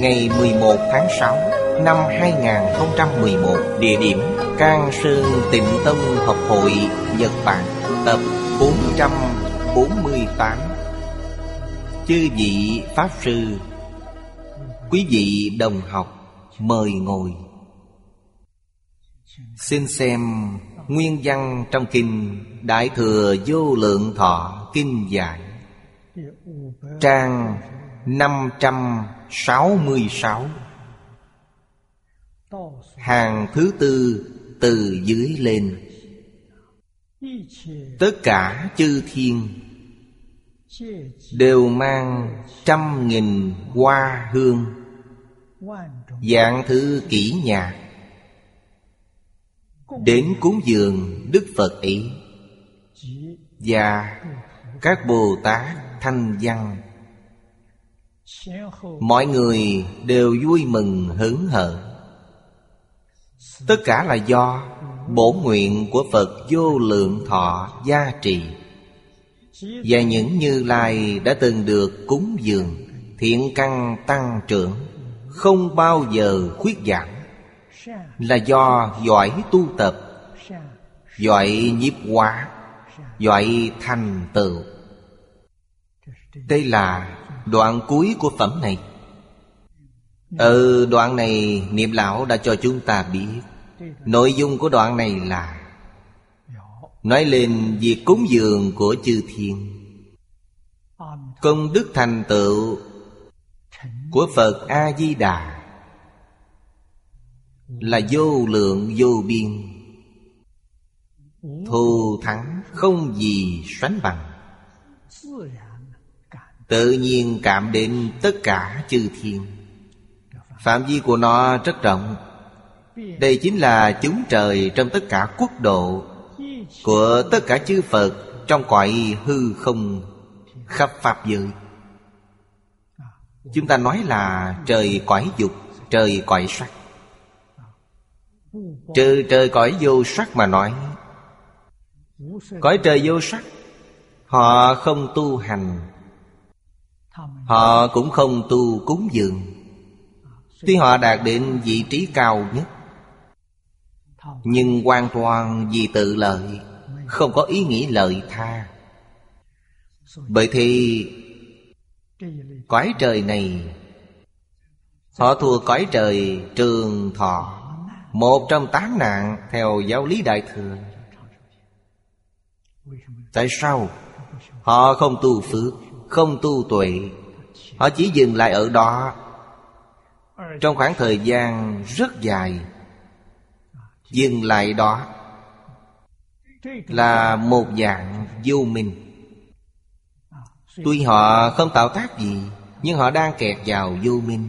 Ngày 11 tháng 6 Năm 2011 Địa điểm Can Sơn Tịnh Tông Học hội, Nhật Bản, Tập 448 Chư vị Pháp Sư, Quý vị đồng học, Mời ngồi. Xin xem Nguyên văn trong kinh Đại Thừa Vô Lượng Thọ Kinh Giải Trang 500 566 Hàng thứ tư từ dưới lên. Tất cả chư thiên Đều mang trăm nghìn hoa hương, Dạng thứ kỹ nhạc. Đến cúng dường Đức Phật ấy Và các Bồ Tát thanh văn. Mọi người đều vui mừng hớn hở Tất cả là do bổ nguyện của Phật vô lượng thọ gia trì. Và những như lai đã từng được cúng dường, Thiện căn tăng trưởng, Không bao giờ khuyết giảm Là do giỏi tu tập, Giỏi nhiếp hóa, Giỏi thành tựu. Đây là đoạn cuối của phẩm này. Ở đoạn này Niệm Lão đã cho chúng ta biết. Nội dung của đoạn này là Nói lên việc cúng dường của chư thiên, Công đức thành tựu Của Phật A-di-đà Là vô lượng vô biên, Thù thắng không gì sánh bằng. Tự nhiên cảm đến tất cả chư thiên. Phạm vi của nó rất rộng. Đây chính là chúng trời trong tất cả quốc độ Của tất cả chư Phật Trong cõi hư không khắp Pháp giới. Chúng ta nói là trời cõi dục, Trời cõi sắc. Trừ trời cõi vô sắc mà nói, Cõi trời vô sắc, Họ không tu hành. Họ cũng không tu cúng dường. Tuy họ đạt đến vị trí cao nhất, Nhưng hoàn toàn vì tự lợi, Không có ý nghĩ lợi tha. Bởi thì, Cõi trời này, Họ thua cõi trời trường thọ, Một trong tám nạn Theo giáo lý Đại Thừa. Tại sao Họ không tu phước? Không tu tuệ. Họ chỉ dừng lại ở đó. Trong khoảng thời gian rất dài, Dừng lại đó Là một dạng vô minh. Tuy họ không tạo tác gì, Nhưng họ đang kẹt vào vô minh.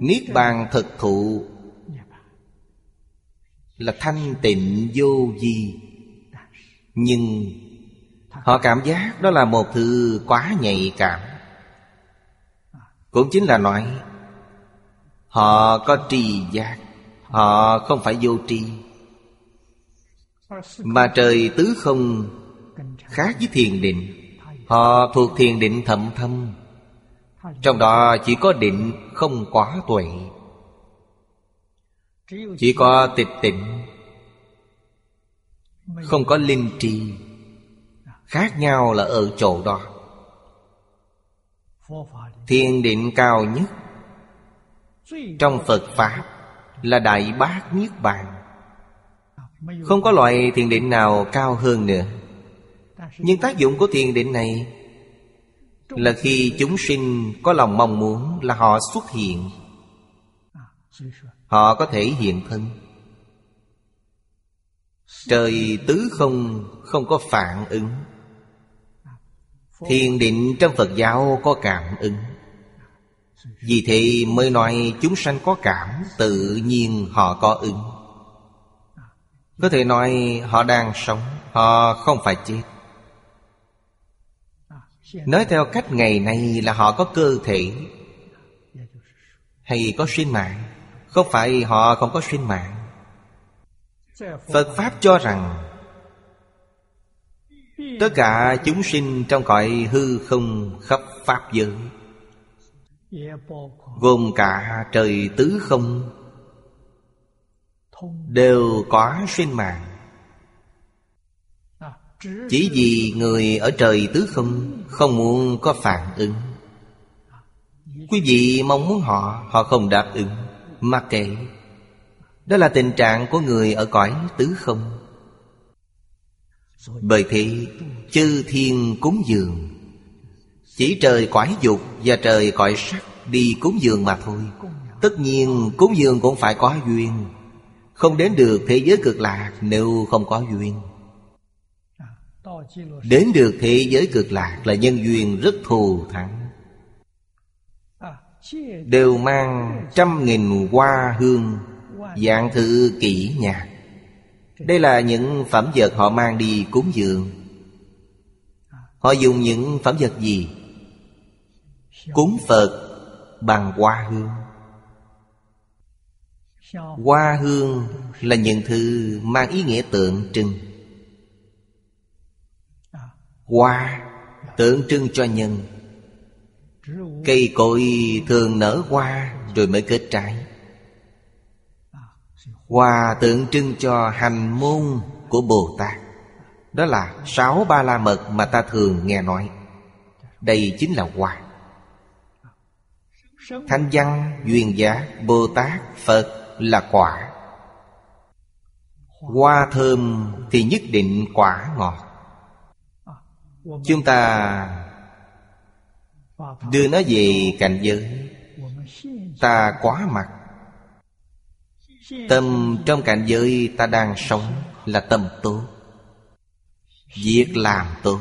Niết bàn thực thụ Là thanh tịnh vô di Nhưng Họ cảm giác đó là một thứ quá nhạy cảm. Cũng chính là nói, Họ có trì giác, Họ không phải vô tri. Mà trời tứ không khác với thiền định, Họ thuộc thiền định thậm thâm. Trong đó chỉ có định không quá tuệ. Chỉ có tịch tịnh, Không có linh trì Khác nhau là ở chỗ đó. Thiền định cao nhất Trong Phật Pháp Là Đại Bác Niết Bàn. Không có loại thiền định nào cao hơn nữa. Nhưng tác dụng của thiền định này Là khi chúng sinh có lòng mong muốn Là họ xuất hiện. Họ có thể hiện thân. Trời tứ không không có phản ứng. Thiền định trong Phật giáo có cảm ứng. Vì thế mới nói chúng sanh có cảm, Tự nhiên họ có ứng. Có thể nói họ đang sống, Họ không phải chết. Nói theo cách ngày nay là họ có cơ thể Hay có sinh mạng. Không phải họ không có sinh mạng. Phật Pháp cho rằng Tất cả chúng sinh trong cõi hư không khắp Pháp giới, Gồm cả trời tứ không, Đều có sinh mạng. Chỉ vì người ở trời tứ không Không muốn có phản ứng. Quý vị mong muốn họ Họ không đáp ứng, Mặc kệ. Đó là tình trạng của người ở cõi tứ không bởi thế, chư thiên cúng dường. Chỉ trời quái dục và trời cõi sắc đi cúng dường mà thôi. Tất nhiên, cúng dường cũng phải có duyên. Không đến được thế giới cực lạc nếu không có duyên. Đến được thế giới cực lạc là nhân duyên rất thù thắng. Đều mang trăm nghìn hoa hương, Dạng thư kỹ nhạc đây là những phẩm vật họ mang đi cúng dường. Họ dùng những phẩm vật gì? Cúng Phật bằng hoa hương. Hoa hương là những thứ mang ý nghĩa tượng trưng. Hoa tượng trưng cho nhân. Cây cội thường nở hoa rồi mới kết trái. Hòa tượng trưng cho hành môn của Bồ Tát. Đó là sáu ba la mật mà ta thường nghe nói. Đây chính là hòa. Thanh văn, duyên giá, Bồ Tát, Phật là quả. Hoa thơm thì nhất định quả ngọt. Chúng ta đưa nó về cảnh giới. Ta quá mặt Tâm trong cảnh giới ta đang sống là tâm tốt Việc làm tốt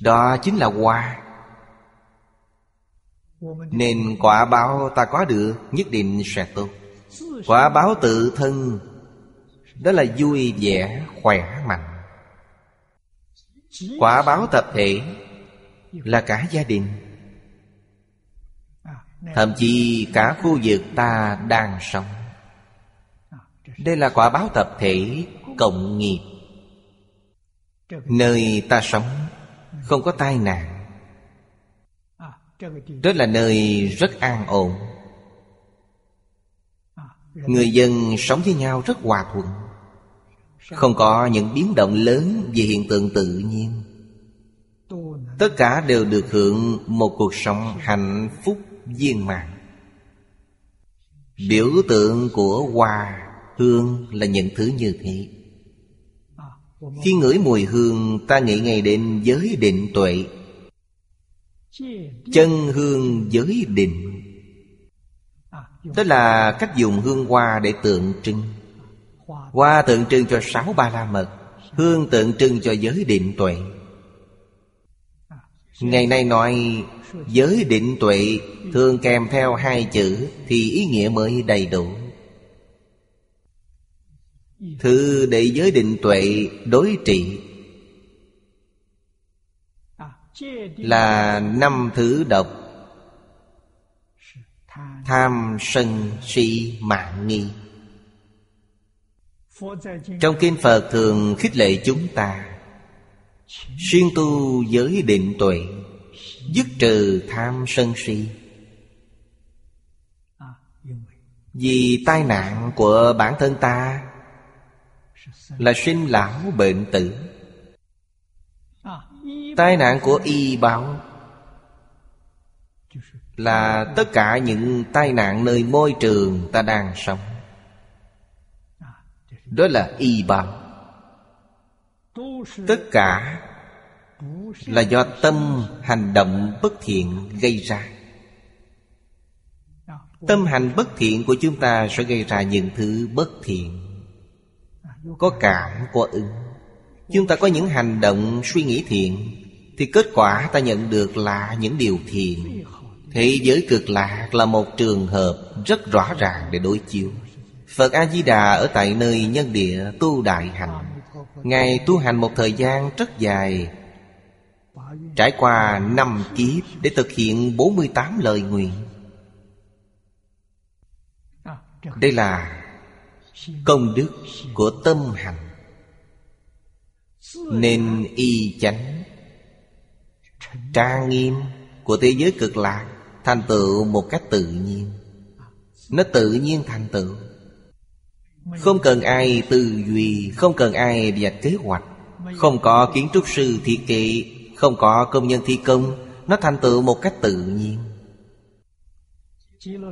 Đó chính là hoa. Nên quả báo ta có được nhất định sẽ tốt Quả báo tự thân Đó là vui vẻ, khỏe mạnh. Quả báo tập thể Là cả gia đình. Thậm chí cả khu vực ta đang sống. Đây là quả báo tập thể cộng nghiệp. Nơi ta sống, không có tai nạn. Đó là nơi rất an ổn. Người dân sống với nhau rất hòa thuận. Không có những biến động lớn về hiện tượng tự nhiên. Tất cả đều được hưởng một cuộc sống hạnh phúc viên mãn. Biểu tượng của hoa hương là những thứ như thế. Khi ngửi mùi hương, ta nghĩ ngay đến giới định tuệ. Chân hương giới định. Đó là cách dùng hương hoa để tượng trưng. Hoa tượng trưng cho sáu ba la mật, Hương tượng trưng cho giới định tuệ. Ngày nay nói, Giới định tuệ, thường kèm theo hai chữ Thì ý nghĩa mới đầy đủ. Thứ để giới định tuệ đối trị Là năm thứ độc, Tham sân si mạng nghi. Trong kinh Phật thường khích lệ chúng ta Xuyên tu giới định tuệ, Dứt trừ tham sân si. Vì tai nạn của bản thân ta Là sinh lão bệnh tử. Tai nạn của y báo Là tất cả những tai nạn nơi môi trường ta đang sống. Đó là y báo Tất cả Là do tâm hành động bất thiện gây ra. Tâm hành bất thiện của chúng ta sẽ gây ra những thứ bất thiện Có cảm, có ứng. Chúng ta có những hành động suy nghĩ thiện Thì kết quả ta nhận được là những điều thiện. Thế giới cực lạc là một trường hợp rất rõ ràng để đối chiếu. Phật A-di-đà ở tại nơi nhân địa tu đại hành. Ngài tu hành một thời gian rất dài. Trải qua năm kiếp để thực hiện 48 lời nguyện. Đây là công đức của tâm hành. Nên y chánh Trang nghiêm của thế giới cực lạc Thành tựu một cách tự nhiên. Nó tự nhiên thành tựu. Không cần ai tư duy, Không cần ai vạch kế hoạch. Không có kiến trúc sư thiết kế, Không có công nhân thi công, Nó thành tựu một cách tự nhiên.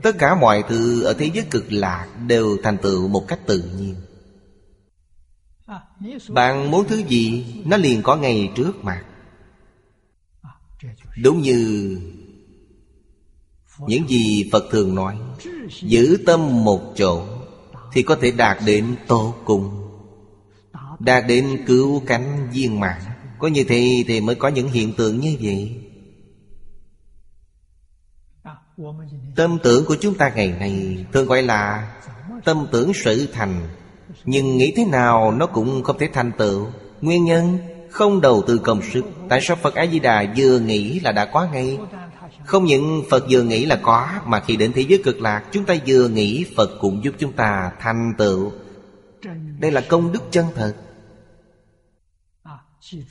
Tất cả mọi thứ ở thế giới cực lạc Đều thành tựu một cách tự nhiên. Bạn muốn thứ gì, Nó liền có ngay trước mặt Đúng như Những gì Phật thường nói, Giữ tâm một chỗ. Thì có thể đạt đến tô cùng Đạt đến cứu cánh viên mãn. Có như thế thì mới có những hiện tượng như vậy. Tâm tưởng của chúng ta ngày nay Thường gọi là Tâm tưởng sự thành. Nhưng nghĩ thế nào nó cũng không thể thành tựu. Nguyên nhân không đầu tư công sức. Tại sao Phật A-di-đà vừa nghĩ là đã quá ngay? Không những Phật vừa nghĩ là có, Mà khi đến thế giới cực lạc, Chúng ta vừa nghĩ Phật cũng giúp chúng ta thành tựu. Đây là công đức chân thật.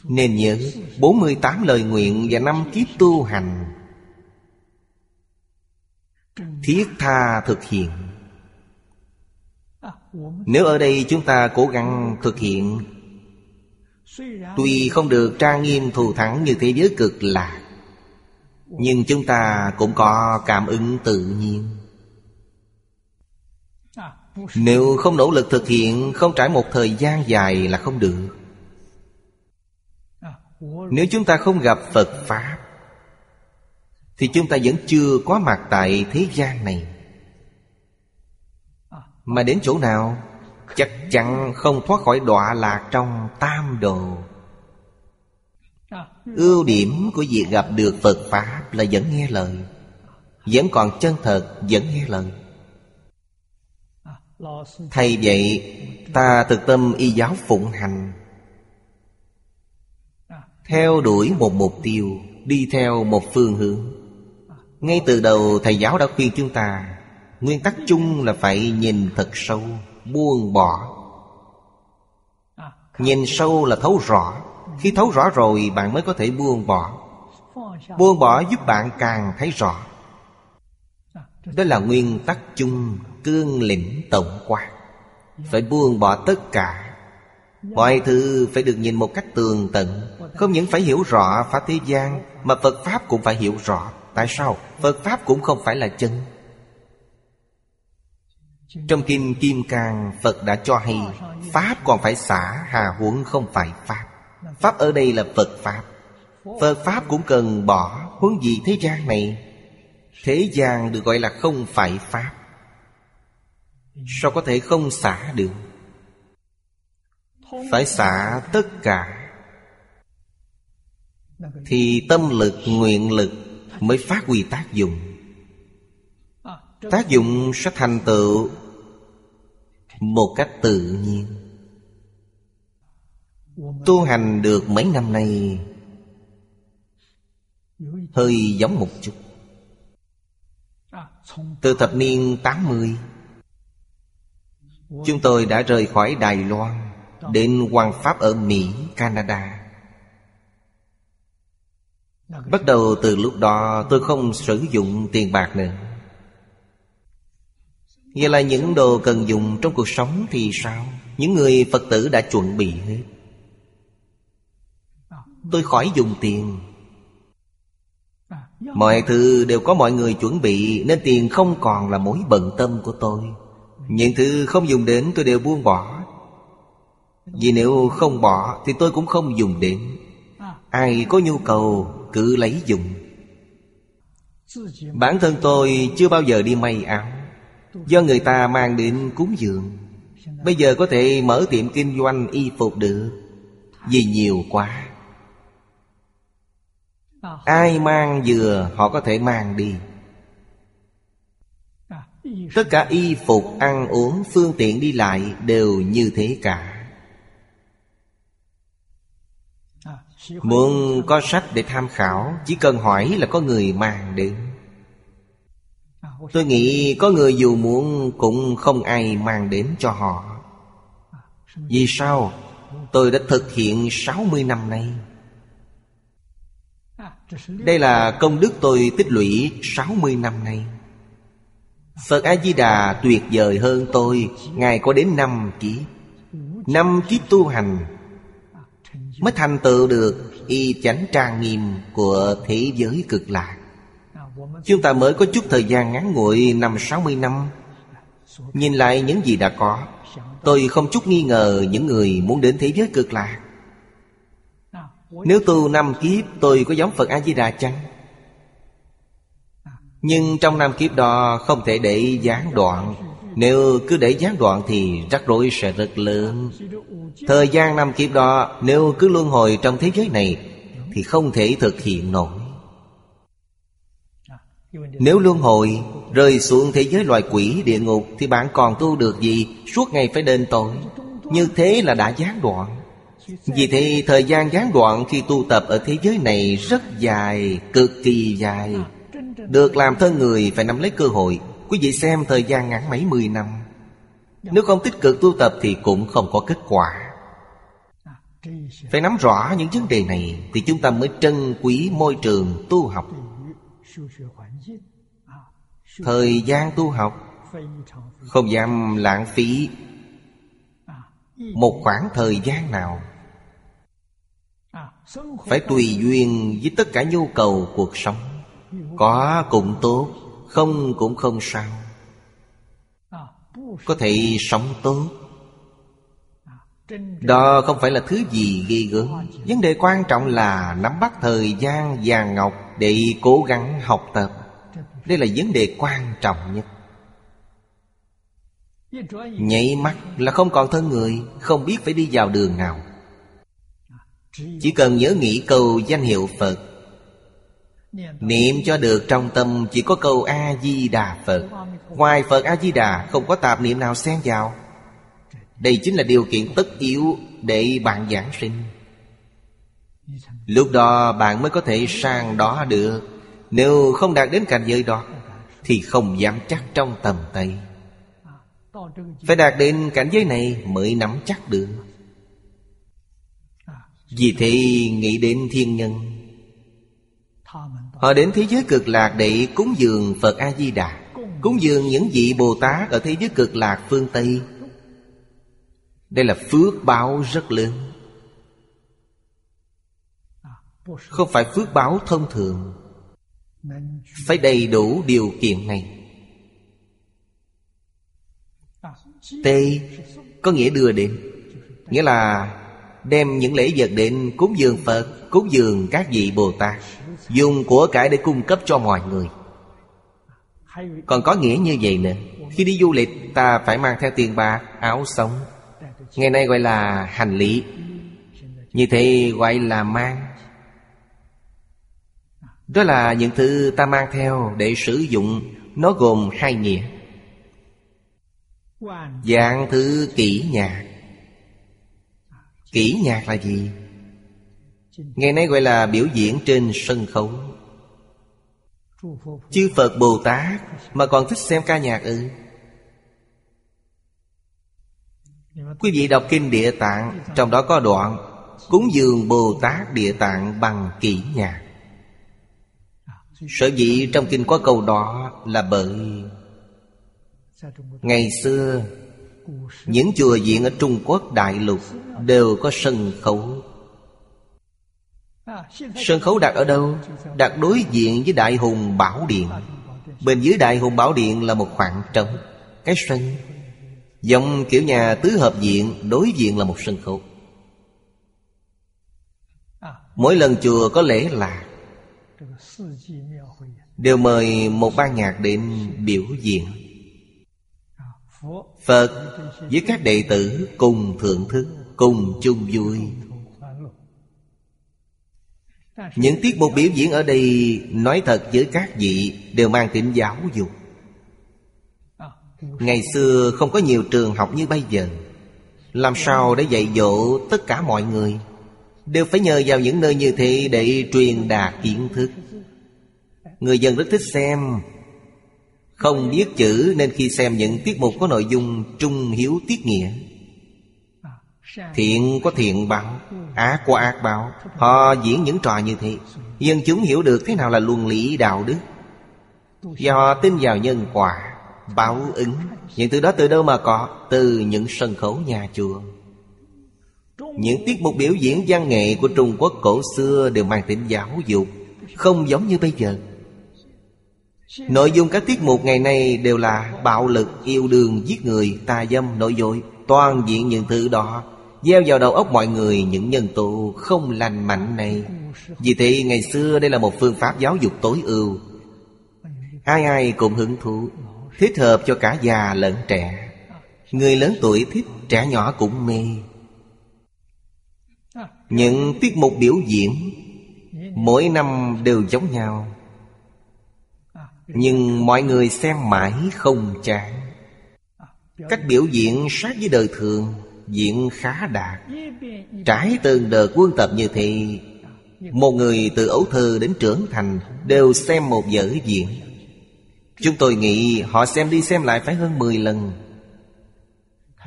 Nên nhớ 48 lời nguyện và năm kiếp tu hành. Thiết tha thực hiện. Nếu ở đây chúng ta cố gắng thực hiện, Tuy không được trang nghiêm thù thắng như thế giới cực lạc nhưng chúng ta cũng có cảm ứng tự nhiên. Nếu không nỗ lực thực hiện, Không trải một thời gian dài là không được. Nếu chúng ta không gặp Phật Pháp, Thì chúng ta vẫn chưa có mặt tại thế gian này. Mà đến chỗ nào, Chắc chắn không thoát khỏi đọa lạc trong tam đồ. Ưu điểm của việc gặp được Phật Pháp là vẫn nghe lời Vẫn còn chân thật, vẫn nghe lời. Thầy vậy ta thực tâm y giáo phụng hành Theo đuổi một mục tiêu Đi theo một phương hướng. Ngay từ đầu thầy giáo đã khuyên chúng ta Nguyên tắc chung là phải nhìn thật sâu buông bỏ. Nhìn sâu là thấu rõ. Khi thấu rõ rồi, bạn mới có thể buông bỏ. Buông bỏ giúp bạn càng thấy rõ. Đó là nguyên tắc chung Cương lĩnh tổng quan Phải buông bỏ tất cả. Mọi thứ phải được nhìn một cách tường tận. Không những phải hiểu rõ Pháp thế gian, Mà Phật Pháp cũng phải hiểu rõ. Tại sao? Phật Pháp cũng không phải là chân. Trong Kinh Kim Cang, Phật đã cho hay, Pháp còn phải xả, Hà huống không phải Pháp. Pháp ở đây là Phật Pháp. Phật Pháp cũng cần bỏ Huống gì thế gian này. Thế gian được gọi là không phải Pháp. Sao có thể không xả được? Phải xả tất cả. Thì tâm lực, nguyện lực Mới phát huy tác dụng. Tác dụng sẽ thành tựu một cách tự nhiên tu hành được mấy năm nay hơi giống một chút. Từ thập niên 80 Chúng tôi đã rời khỏi Đài Loan Đến Hoàng Pháp ở Mỹ, Canada. Bắt đầu từ lúc đó tôi không sử dụng tiền bạc nữa. Vậy là những đồ cần dùng trong cuộc sống thì sao? Những người Phật tử đã chuẩn bị hết. Tôi khỏi dùng tiền. Mọi thứ đều có mọi người chuẩn bị, Nên tiền không còn là mối bận tâm của tôi. Những thứ không dùng đến tôi đều buông bỏ. Vì nếu không bỏ, Thì tôi cũng không dùng đến. Ai có nhu cầu, cứ lấy dùng. Bản thân tôi chưa bao giờ đi may áo. Do người ta mang đến cúng dường. Bây giờ có thể mở tiệm kinh doanh y phục được. Vì nhiều quá. Ai mang dừa họ có thể mang đi. Tất cả y phục, ăn uống, phương tiện đi lại đều như thế cả. Muốn có sách để tham khảo Chỉ cần hỏi là có người mang đến. Tôi nghĩ có người dù muốn cũng không ai mang đến cho họ. Vì sao? Tôi đã thực hiện 60 năm nay. Đây là công đức tôi tích lũy 60 năm nay. Phật A-di-đà tuyệt vời hơn tôi, Ngài có đến năm kiếp Năm kiếp tu hành. Mới thành tựu được Y chánh trang nghiêm của thế giới cực lạc. Chúng ta mới có chút thời gian ngắn ngủi năm 60 năm. Nhìn lại những gì đã có, Tôi không chút nghi ngờ những người muốn đến thế giới cực lạc. Nếu tu năm kiếp, tôi có giống Phật A-di-đà chăng? Nhưng trong năm kiếp đó không thể để gián đoạn. Nếu cứ để gián đoạn thì rắc rối sẽ rất lớn. Thời gian năm kiếp đó, Nếu cứ luân hồi trong thế giới này, Thì không thể thực hiện nổi. Nếu luân hồi, Rơi xuống thế giới loài quỷ, địa ngục, Thì bạn còn tu được gì? Suốt ngày phải đền tội. Như thế là đã gián đoạn. Vì thế thời gian gián đoạn khi tu tập ở thế giới này Rất dài, cực kỳ dài. Được làm thân người phải nắm lấy cơ hội. Quý vị xem thời gian ngắn mấy mười năm. Nếu không tích cực tu tập thì cũng không có kết quả. Phải nắm rõ những vấn đề này Thì chúng ta mới trân quý môi trường tu học. Thời gian tu học Không dám lãng phí Một khoảng thời gian nào. Phải tùy duyên với tất cả nhu cầu cuộc sống. Có cũng tốt, Không cũng không sao. Có thể sống tốt. Đó không phải là thứ gì ghê gớm. Vấn đề quan trọng là nắm bắt thời gian vàng ngọc Để cố gắng học tập. Đây là vấn đề quan trọng nhất. Nhảy mắt là không còn thân người, Không biết phải đi vào đường nào. Chỉ cần nhớ nghĩ câu danh hiệu Phật. Niệm cho được trong tâm Chỉ có câu A-di-đà Phật. Ngoài Phật A-di-đà, Không có tạp niệm nào xen vào. Đây chính là điều kiện tất yếu Để bạn giảng sinh. Lúc đó bạn mới có thể sang đó được. Nếu không đạt đến cảnh giới đó, Thì không dám chắc trong tầm tay. Phải đạt đến cảnh giới này mới nắm chắc được. Vì thế nghĩ đến thiên nhân. Họ đến thế giới cực lạc để cúng dường Phật A-di-đà, Cúng dường những vị Bồ Tát ở thế giới cực lạc phương Tây. Đây là phước báo rất lớn. Không phải phước báo thông thường. Phải đầy đủ điều kiện này. T có nghĩa đưa đến, nghĩa là đem những lễ vật đến cúng dường phật, cúng dường các vị bồ tát, dùng của cải để cung cấp cho mọi người. Còn có nghĩa như vậy nữa, khi đi du lịch, ta phải mang theo tiền bạc, áo sống. Ngày nay gọi là hành lý. Như thế gọi là mang. Đó là những thứ ta mang theo để sử dụng, Nó gồm hai nghĩa. Dạng thứ kỹ nhạc. Kỹ nhạc là gì? Ngày nay gọi là biểu diễn trên sân khấu. Chư Phật Bồ Tát Mà còn thích xem ca nhạc ư? Quý vị đọc Kinh Địa Tạng, Trong đó có đoạn Cúng dường Bồ Tát Địa Tạng bằng kỹ nhạc. Sở dĩ trong kinh có câu đó là bởi Ngày xưa những chùa viện ở Trung Quốc, đại lục Đều có sân khấu. Sân khấu đặt ở đâu? Đặt đối diện với Đại Hùng Bảo Điện. Bên dưới Đại Hùng Bảo Điện là một khoảng trống, Cái sân. Dòng kiểu nhà tứ hợp diện Đối diện là một sân khấu. Mỗi lần chùa có lễ là Đều mời một ban nhạc đến biểu diễn. Phật với các đệ tử cùng thưởng thức Cùng chung vui. Những tiết mục biểu diễn ở đây Nói thật với các vị Đều mang tính giáo dục. Ngày xưa không có nhiều trường học như bây giờ. Làm sao để dạy dỗ tất cả mọi người? Đều phải nhờ vào những nơi như thế Để truyền đạt kiến thức. Người dân rất thích xem không biết chữ Nên khi xem những tiết mục có nội dung Trung hiếu tiết nghĩa. Thiện có thiện báo, Ác có ác báo. Họ diễn những trò như thế. Dân chúng hiểu được thế nào là luân lý đạo đức. Và họ tin vào nhân quả, Báo ứng. Những từ đó từ đâu mà có? Từ những sân khấu nhà chùa. Những tiết mục biểu diễn văn nghệ của Trung Quốc cổ xưa Đều mang tính giáo dục, Không giống như bây giờ. Nội dung các tiết mục ngày nay đều là bạo lực, yêu đương, giết người, tà dâm, nội dội Toàn diện những thứ đó Gieo vào đầu óc mọi người những nhân tố không lành mạnh này. Vì thế ngày xưa đây là một phương pháp giáo dục tối ưu. Ai ai cũng hứng thú Thích hợp cho cả già lẫn trẻ. Người lớn tuổi thích, trẻ nhỏ cũng mê. Những tiết mục biểu diễn Mỗi năm đều giống nhau. Nhưng mọi người xem mãi không chán. Cách biểu diễn sát với đời thường Diễn khá đạt. Trải từng đợt quân tập như thế Một người từ ấu thơ đến trưởng thành Đều xem một vở diễn. Chúng tôi nghĩ họ xem đi xem lại phải hơn 10 lần.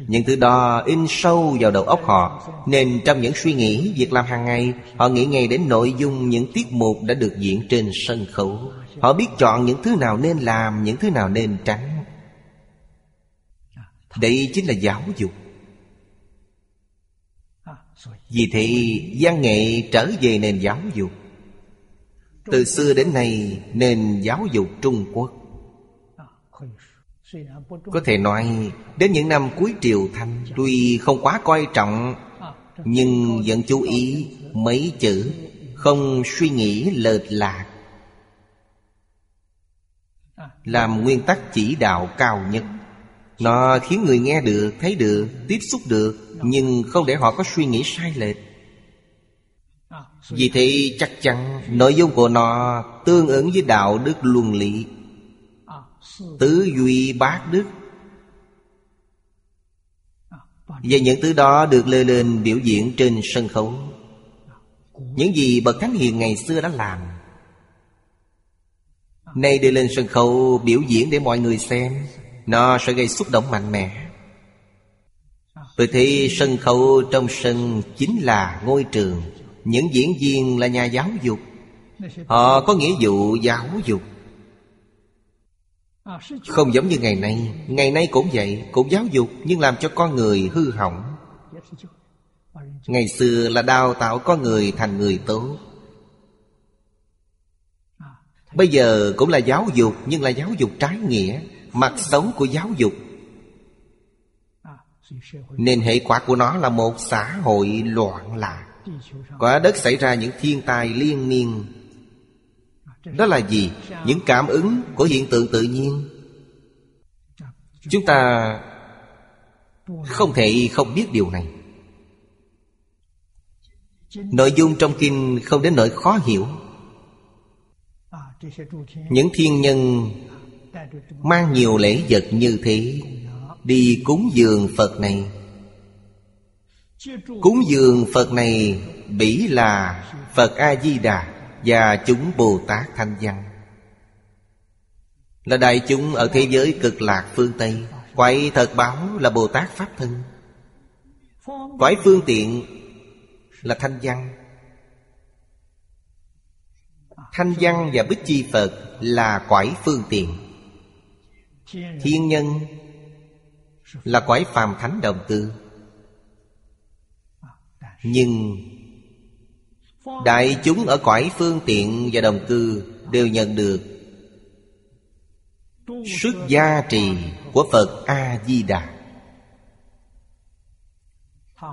Những thứ đó in sâu vào đầu óc họ Nên trong những suy nghĩ, việc làm hàng ngày Họ nghĩ ngay đến nội dung những tiết mục đã được diễn trên sân khấu. Họ biết chọn những thứ nào nên làm, những thứ nào nên tránh. Đây chính là giáo dục. Vì thế văn nghệ trở về nền giáo dục. Từ xưa đến nay nền giáo dục Trung Quốc. Có thể nói Đến những năm cuối triều Thanh Tuy không quá coi trọng Nhưng vẫn chú ý mấy chữ Không suy nghĩ lệch lạc. Làm nguyên tắc chỉ đạo cao nhất. Nó khiến người nghe được, thấy được, tiếp xúc được Nhưng không để họ có suy nghĩ sai lệch. Vì thế chắc chắn nội dung của nó tương ứng với đạo đức luân lý. Tứ duy bát đức. Và những thứ đó được lê lên biểu diễn trên sân khấu. Những gì Bậc Thánh Hiền ngày xưa đã làm Nay đưa lên sân khấu biểu diễn để mọi người xem. Nó sẽ gây xúc động mạnh mẽ. Tôi thấy sân khấu trong sân chính là ngôi trường. Những diễn viên là nhà giáo dục. Họ có nghĩa vụ giáo dục. Không giống như ngày nay. Ngày nay cũng vậy, Cũng giáo dục Nhưng làm cho con người hư hỏng. Ngày xưa là đào tạo con người thành người tốt. Bây giờ cũng là giáo dục, Nhưng là giáo dục trái nghĩa, Mặt xấu của giáo dục. Nên hệ quả của nó là một xã hội loạn lạc. Quả đất xảy ra những thiên tai liên miên. Đó là gì? Những cảm ứng của hiện tượng tự nhiên. Chúng ta không thể không biết điều này. Nội dung trong kinh không đến nỗi khó hiểu. Những thiên nhân Mang nhiều lễ vật như thế, Đi cúng dường Phật này. Cúng dường Phật này Bỉ là Phật A-di-đà và chúng Bồ Tát Thanh Văn. Là đại chúng ở thế giới cực lạc phương Tây Quậy thật báo là Bồ Tát Pháp Thân. Quái phương tiện là Thanh Văn. Thanh Văn và Bích Chi Phật là quải phương tiện. Thiên nhân là quải phàm thánh đồng tư. Nhưng Đại chúng ở cõi phương tiện và đồng cư Đều nhận được Sức gia trì của Phật A-di-đà.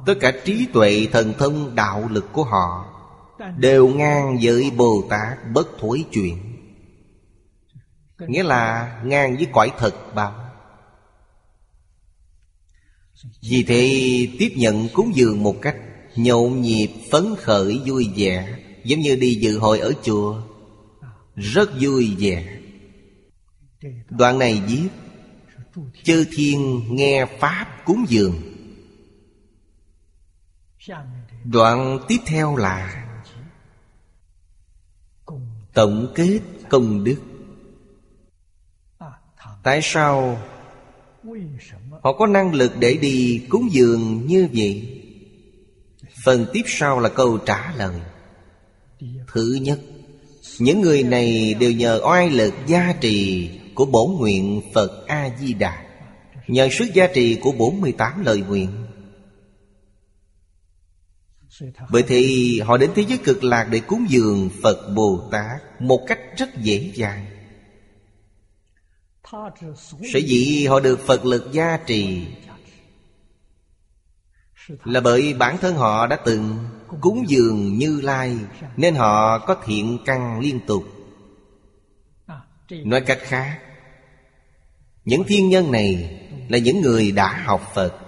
Tất cả trí tuệ thần thông đạo lực của họ Đều ngang với Bồ Tát bất thối chuyện Nghĩa là ngang với cõi thật báo Vì thế tiếp nhận cúng dường một cách Nhộn nhịp, phấn khởi, vui vẻ, Giống như đi dự hội ở chùa. Rất vui vẻ. Đoạn này viết, Chư thiên nghe Pháp cúng dường. Đoạn tiếp theo là Tổng kết công đức. Tại sao? Họ có năng lực để đi cúng dường như vậy? Phần tiếp sau là câu trả lời. Thứ nhất, Những người này đều nhờ oai lực gia trì Của bổ nguyện Phật A-di-đà Nhờ sức gia trì của 48 lời nguyện bởi thì họ đến thế giới cực lạc để cúng dường Phật Bồ Tát Một cách rất dễ dàng. Sở dĩ họ được Phật lực gia trì Là bởi bản thân họ đã từng cúng dường Như Lai, Nên họ có thiện căn liên tục. Nói cách khác, Những thiên nhân này Là những người đã học Phật.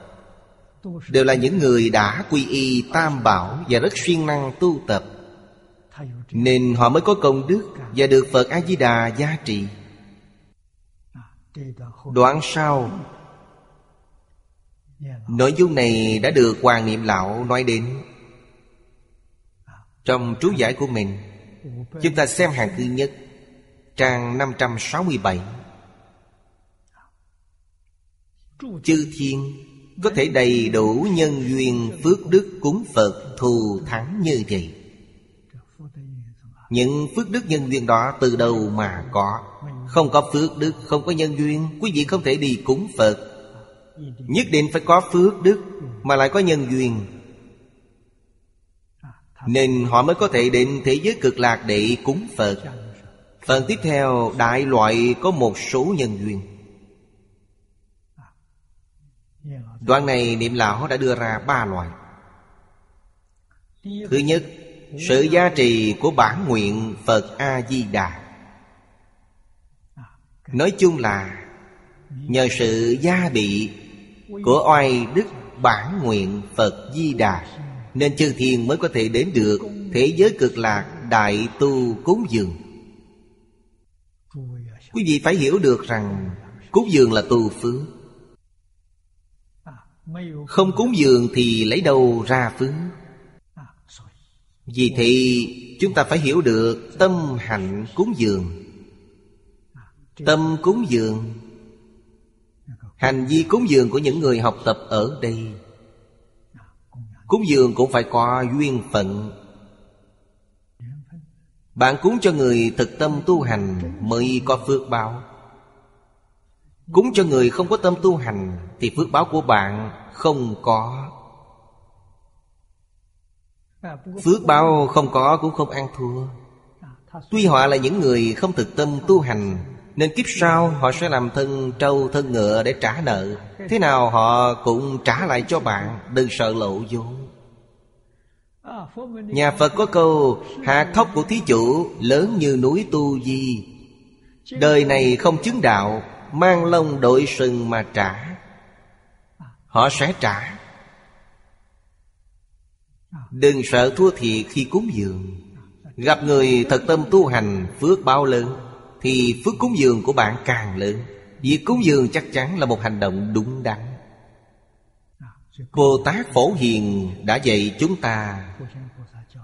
Đều là những người đã quy y tam bảo Và rất siêng năng tu tập. Nên họ mới có công đức Và được Phật A-di-đà gia trì. Đoạn sau. Nội dung này đã được Hoàng Niệm Lão nói đến Trong chú giải của mình. Chúng ta xem hàng thứ nhất, Trang 567 Chư thiên có thể đầy đủ nhân duyên phước đức cúng Phật thù thắng như vậy. Những phước đức nhân duyên đó từ đâu mà có? Không có phước đức, không có nhân duyên Quý vị không thể đi cúng Phật. Nhất định phải có phước đức Mà lại có nhân duyên. Nên họ mới có thể đến thế giới cực lạc để cúng Phật. Phần tiếp theo đại loại có một số nhân duyên. Đoạn này niệm lão đã đưa ra ba loại. Thứ nhất, Sự giá trị của bản nguyện Phật A-di-đà. Nói chung là, Nhờ sự gia bị Của oai đức bản nguyện Phật Di Đà Nên chư thiên mới có thể đến được Thế giới cực lạc đại tu cúng dường. Quý vị phải hiểu được rằng Cúng dường là tu phước. Không cúng dường thì lấy đâu ra phước? Vì thì chúng ta phải hiểu được tâm hạnh cúng dường. Tâm cúng dường. Hành vi cúng dường của những người học tập ở đây. Cúng dường cũng phải có duyên phận. Bạn cúng cho người thực tâm tu hành Mới có phước báo. Cúng cho người không có tâm tu hành Thì phước báo của bạn không có. Phước báo không có cũng không ăn thua. Tuy họ là những người không thực tâm tu hành, Nên kiếp sau họ sẽ làm thân trâu thân ngựa để trả nợ. Thế nào họ cũng trả lại cho bạn, Đừng sợ lộ vốn Nhà Phật có câu Hạt thóc của thí chủ lớn như núi tu di. Đời này không chứng đạo Mang lông đội sừng mà trả. Họ sẽ trả. Đừng sợ thua thiệt khi cúng dường. Gặp người thật tâm tu hành, Phước bao lớn, Thì phước cúng dường của bạn càng lớn. Việc cúng dường chắc chắn là một hành động đúng đắn. Bồ Tát Phổ Hiền đã dạy chúng ta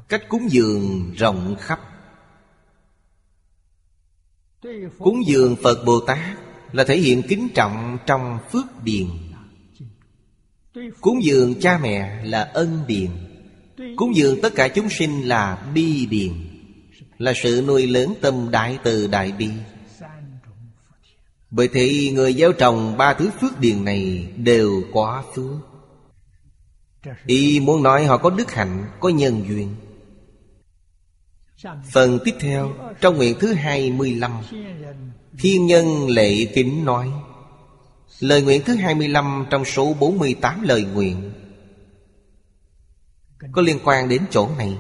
Cách cúng dường rộng khắp. Cúng dường Phật Bồ Tát là thể hiện kính trọng trong phước điền Cúng dường cha mẹ là ân điền Cúng dường tất cả chúng sinh là bi điền Là sự nuôi lớn tâm đại từ đại bi. Bởi thế người gieo trồng ba thứ phước điền này đều quá phước. Y muốn nói họ có đức hạnh, có nhân duyên. Phần tiếp theo Trong nguyện thứ 25 Thiên nhân lệ kính nói. Lời nguyện thứ 25 trong số 48 lời nguyện. Có liên quan đến chỗ này.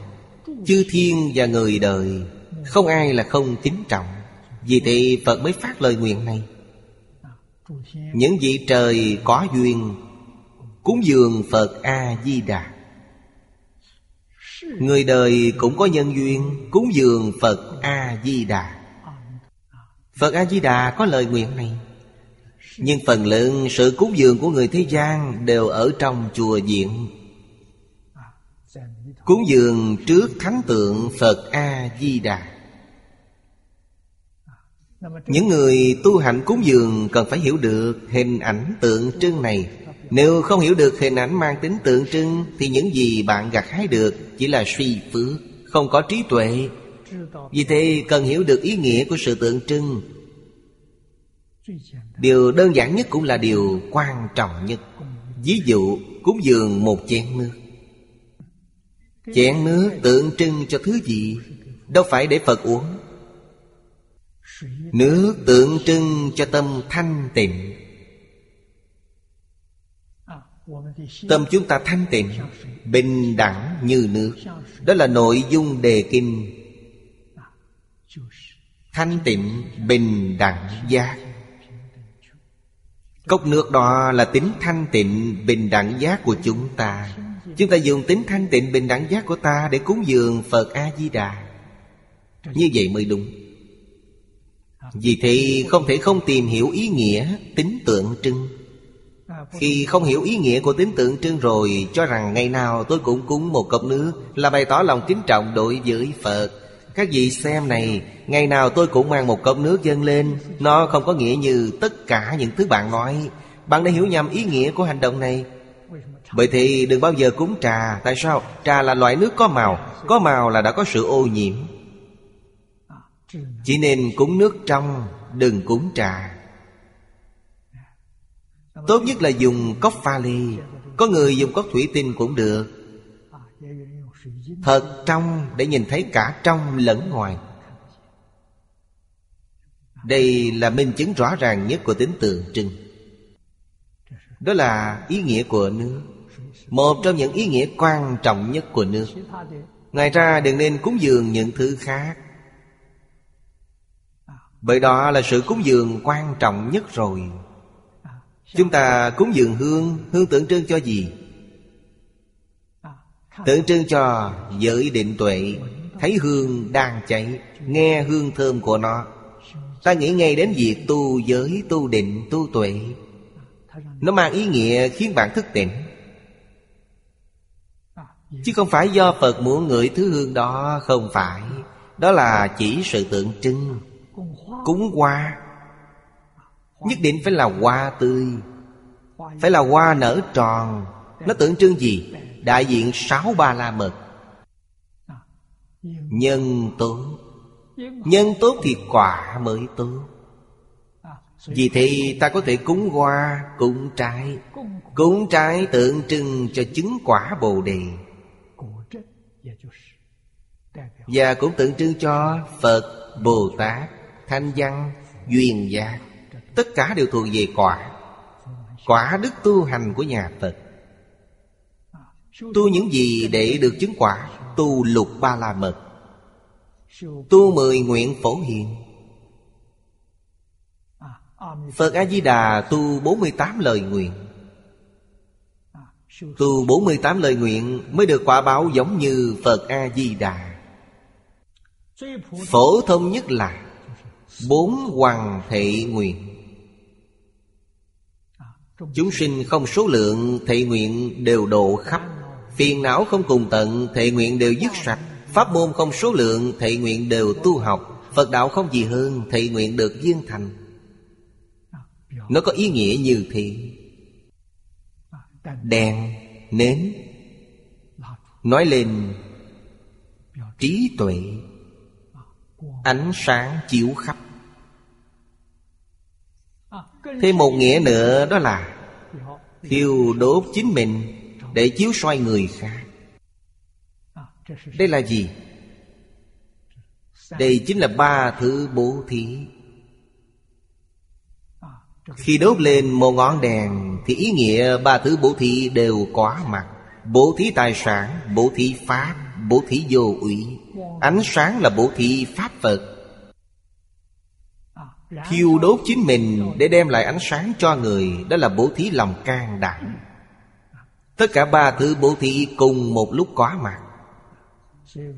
Chư thiên và người đời, Không ai là không kính trọng. Vì thế Phật mới phát lời nguyện này. Những vị trời có duyên, Cúng dường Phật A-di-đà. Người đời cũng có nhân duyên, Cúng dường Phật A-di-đà. Phật A-di-đà có lời nguyện này. Nhưng phần lượng sự cúng dường của người thế gian Đều ở trong chùa diện. Cúng dường trước thánh tượng Phật A-di-đà. Những người tu hành cúng dường Cần phải hiểu được hình ảnh tượng trưng này. Nếu không hiểu được hình ảnh mang tính tượng trưng, Thì những gì bạn gặt hái được Chỉ là suy phước, Không có trí tuệ. Vì thế cần hiểu được ý nghĩa của sự tượng trưng. Điều đơn giản nhất cũng là điều quan trọng nhất. Ví dụ, cúng dường một chén nước. Chén nước tượng trưng cho thứ gì? Đâu phải để Phật uống. Nước tượng trưng cho tâm thanh tịnh. Tâm chúng ta thanh tịnh, Bình đẳng như nước. Đó là nội dung đề kinh. Thanh tịnh bình đẳng giác. Cốc nước đó là tính thanh tịnh bình đẳng giác của chúng ta. Chúng ta dùng tính thanh tịnh bình đẳng giác của ta Để cúng dường Phật A-di-đà. Như vậy mới đúng. Vì thế không thể không tìm hiểu ý nghĩa tính tượng trưng. Khi không hiểu ý nghĩa của tính tượng trưng rồi, Cho rằng ngày nào tôi cũng cúng một cốc nước Là bày tỏ lòng kính trọng đối với Phật. Các vị xem này, Ngày nào tôi cũng mang một cốc nước dâng lên. Nó không có nghĩa như tất cả những thứ bạn nói. Bạn đã hiểu nhầm ý nghĩa của hành động này. Bởi thì đừng bao giờ cúng trà. Tại sao? Trà là loại nước có màu. Có màu là đã có sự ô nhiễm. Chỉ nên cúng nước trong, Đừng cúng trà. Tốt nhất là dùng cốc pha lê Có người dùng cốc thủy tinh cũng được. Thật trong để nhìn thấy cả trong lẫn ngoài. Đây là minh chứng rõ ràng nhất của tính tượng trưng. Đó là ý nghĩa của nước Một trong những ý nghĩa quan trọng nhất của nước Ngoài ra, đừng nên cúng dường những thứ khác. Bởi đó là sự cúng dường quan trọng nhất rồi. Chúng ta cúng dường hương Hương tượng trưng cho gì? Tượng trưng cho giới định tuệ. Thấy hương đang cháy Nghe hương thơm của nó. Ta nghĩ ngay đến việc tu giới, tu định, tu tuệ. Nó mang ý nghĩa khiến bạn thức tỉnh. Chứ không phải do Phật muốn ngửi thứ hương đó Không phải. Đó là chỉ sự tượng trưng. Cúng hoa. Nhất định phải là hoa tươi. Phải là hoa nở tròn. Nó tượng trưng gì? Đại diện sáu ba la mật. Nhân tốt Nhân tốt thì quả mới tốt Vì thế ta có thể cúng hoa, cúng trái. Cúng trái tượng trưng cho chứng quả Bồ Đề. Và cũng tượng trưng cho Phật, Bồ Tát, Thanh Văn, Duyên Giác. Tất cả đều thuộc về quả. Quả đức tu hành của nhà Phật. Tu những gì để được chứng quả, Tu lục ba la mật Tu mười nguyện phổ hiền. Phật A-di-đà tu 48 lời nguyện. Tu 48 lời nguyện mới được quả báo giống như Phật A-di-đà. Phổ thông nhất là Bốn hoàng thệ nguyện. Chúng sinh không số lượng Thệ nguyện đều độ khắp Phiền não không cùng tận Thệ nguyện đều dứt sạch. Pháp môn không số lượng Thệ nguyện đều tu học. Phật đạo không gì hơn Thệ nguyện được viên thành. Nó có ý nghĩa như thị. Đèn, nến. Nói lên Trí tuệ. Ánh sáng chiếu khắp. Thêm một nghĩa nữa đó là Thiêu đốt chính mình. Để chiếu soi người khác. Đây là gì? Đây chính là ba thứ bố thí. Khi đốt lên một ngọn đèn Thì ý nghĩa ba thứ bố thí đều có mặt. Bố thí tài sản, bố thí pháp, bố thí vô ủy Ánh sáng là bố thí pháp Phật Thiêu đốt chính mình để đem lại ánh sáng cho người Đó là bố thí lòng can đảm. Tất cả ba thứ bố thí cùng một lúc có mặt.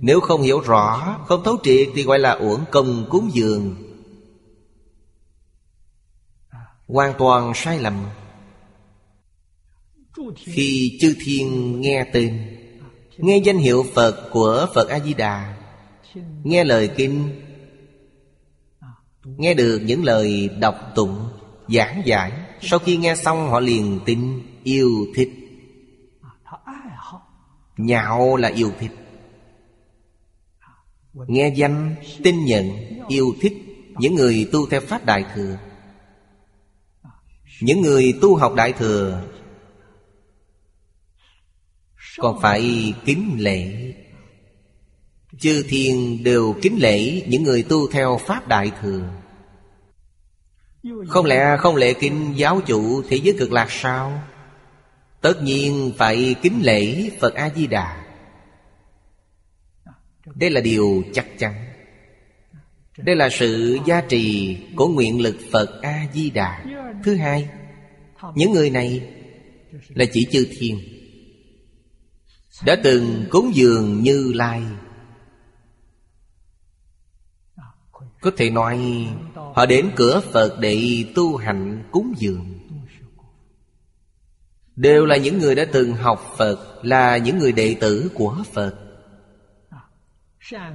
Nếu không hiểu rõ, Không thấu triệt thì gọi là uổng công cúng dường. Hoàn toàn sai lầm. Khi chư thiên nghe tên Nghe danh hiệu Phật của Phật A-di-đà, Nghe lời kinh, Nghe được những lời đọc tụng, Giảng giải, Sau khi nghe xong họ liền tin, Yêu thích. Nhạo là yêu thích. Nghe danh, tin nhận, Yêu thích Những người tu theo Pháp Đại Thừa. Những người tu học Đại Thừa Còn phải kính lễ. Chư thiên đều kính lễ Những người tu theo Pháp Đại Thừa. Không lẽ không lễ kính giáo chủ Thế giới cực lạc sao? Tất nhiên phải kính lễ Phật A-di-đà. Đây là điều chắc chắn. Đây là sự gia trì của nguyện lực Phật A-di-đà. Thứ hai, Những người này là chỉ chư thiên. Đã từng cúng dường như lai. Có thể nói, Họ đến cửa Phật để tu hành cúng dường. Đều là những người đã từng học Phật, Là những người đệ tử của Phật.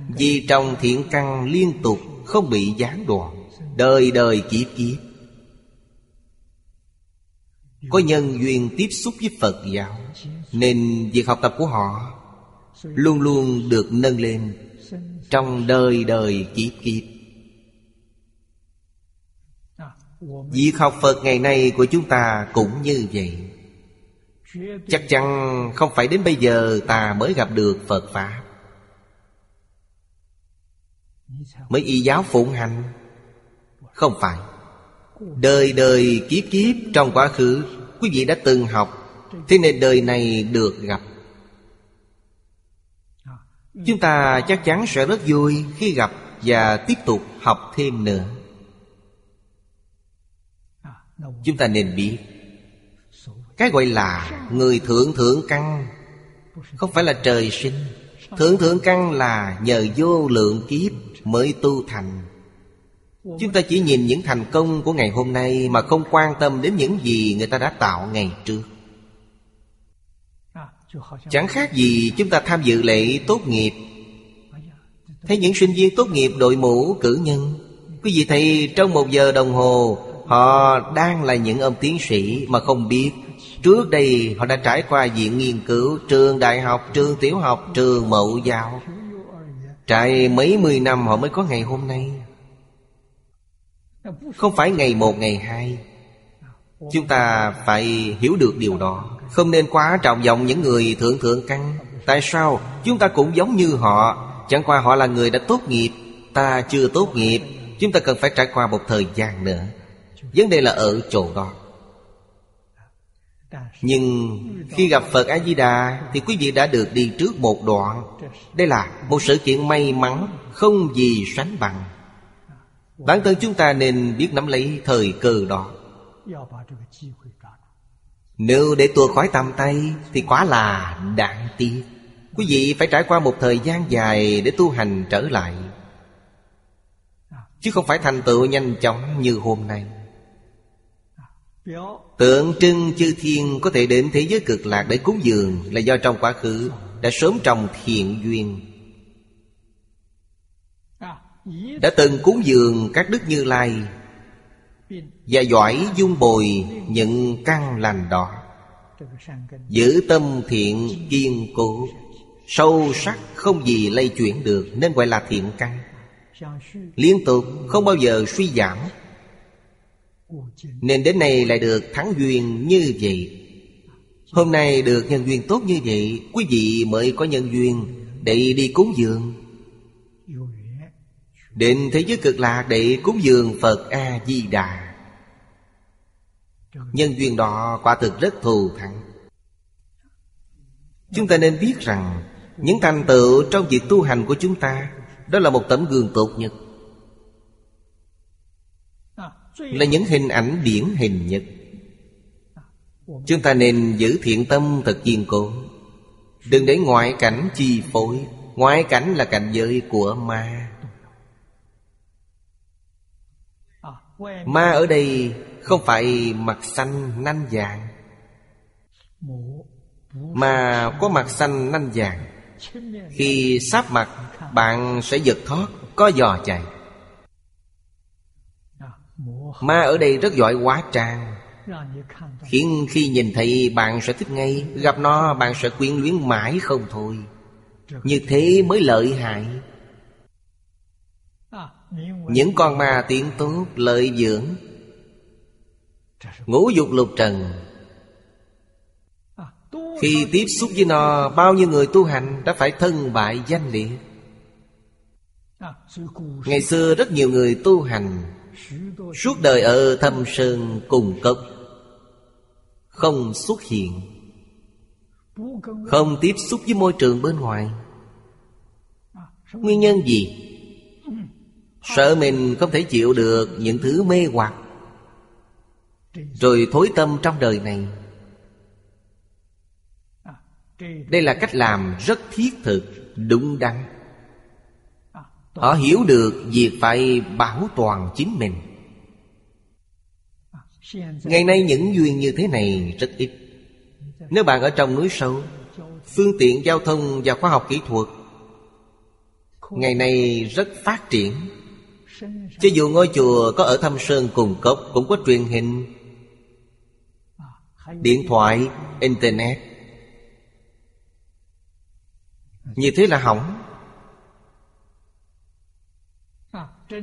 Vì trong thiện căn liên tục Không bị gián đoạn, Đời đời kiếp kiếp. Có nhân duyên tiếp xúc với Phật giáo, Nên việc học tập của họ Luôn luôn được nâng lên Trong đời đời kiếp kiếp. Việc học Phật ngày nay của chúng ta cũng như vậy. Chắc chắn không phải đến bây giờ ta mới gặp được Phật Pháp. Mới y giáo phụng hành? Không phải. Đời đời kiếp kiếp trong quá khứ, Quý vị đã từng học, Thế nên đời này được gặp. Chúng ta chắc chắn sẽ rất vui khi gặp Và tiếp tục học thêm nữa. Chúng ta nên biết cái gọi là người thượng thượng căn. Không phải là trời sinh. Thượng thượng căn là nhờ vô lượng kiếp mới tu thành. Chúng ta chỉ nhìn những thành công của ngày hôm nay Mà không quan tâm đến những gì người ta đã tạo ngày trước. Chẳng khác gì chúng ta tham dự lễ tốt nghiệp. Thấy những sinh viên tốt nghiệp đội mũ cử nhân. Quý vị thấy trong một giờ đồng hồ, Họ đang là những ông tiến sĩ mà không biết Trước đây họ đã trải qua diện nghiên cứu Trường đại học, trường tiểu học, trường mậu giáo. Trải mấy mươi năm họ mới có ngày hôm nay. Không phải ngày một, ngày hai. Chúng ta phải hiểu được điều đó. Không nên quá trọng vọng những người thượng thượng căn. Tại sao? Chúng ta cũng giống như họ. Chẳng qua họ là người đã tốt nghiệp Ta chưa tốt nghiệp. Chúng ta cần phải trải qua một thời gian nữa. Vấn đề là ở chỗ đó nhưng khi gặp Phật A-di-đà Thì quý vị đã được đi trước một đoạn. Đây là một sự kiện may mắn, Không gì sánh bằng. Bản thân chúng ta nên biết nắm lấy thời cơ đó. Nếu để tua khỏi tầm tay Thì quá là đáng tiếc. Quý vị phải trải qua một thời gian dài Để tu hành trở lại. Chứ không phải thành tựu nhanh chóng như hôm nay. Tượng trưng chư thiên có thể đến thế giới cực lạc để cúng dường Là do trong quá khứ đã sớm trồng thiện duyên. Đã từng cúng dường các đức như lai Và giỏi dung bồi những căn lành đó. Giữ tâm thiện kiên cố, Sâu sắc không gì lây chuyển được Nên gọi là thiện căn. Liên tục không bao giờ suy giảm nên đến nay lại được thắng duyên như vậy. Hôm nay được nhân duyên tốt như vậy, Quý vị mới có nhân duyên Để đi cúng dường. Đến thế giới cực lạc để cúng dường Phật A-di-đà. Nhân duyên đó quả thực rất thù thắng. Chúng ta nên biết rằng, Những thành tựu trong việc tu hành của chúng ta, Đó là một tấm gương tốt nhất. Là những hình ảnh điển hình nhất. Chúng ta nên giữ thiện tâm thật kiên cố. Đừng để ngoại cảnh chi phối. Ngoại cảnh là cảnh giới của ma. Ma ở đây không phải mặt xanh nanh vàng. Mà có mặt xanh nanh vàng. Khi sáp mặt, bạn sẽ giật thoát, Có giò chạy. Ma ở đây rất giỏi hóa trang. Khiến khi nhìn thấy bạn sẽ thích ngay, Gặp nó bạn sẽ quyến luyến mãi không thôi. Như thế mới lợi hại. Những con ma tiếng tốt, lợi dưỡng. Ngũ dục lục trần. Khi tiếp xúc với nó, Bao nhiêu người tu hành Đã phải thân bại danh liệt. Ngày xưa rất nhiều người tu hành Suốt đời ở thâm sơn cùng cốc Không xuất hiện Không tiếp xúc với môi trường bên ngoài. Nguyên nhân gì? Sợ mình không thể chịu được những thứ mê hoặc. Rồi thối tâm trong đời này. Đây là cách làm rất thiết thực, đúng đắn. Họ hiểu được việc phải bảo toàn chính mình. Ngày nay những duyên như thế này rất ít. Nếu bạn ở trong núi sâu Phương tiện giao thông và khoa học kỹ thuật Ngày nay rất phát triển. Cho dù ngôi chùa có ở thâm sơn cùng cốc Cũng có truyền hình Điện thoại, Internet. Như thế là hỏng.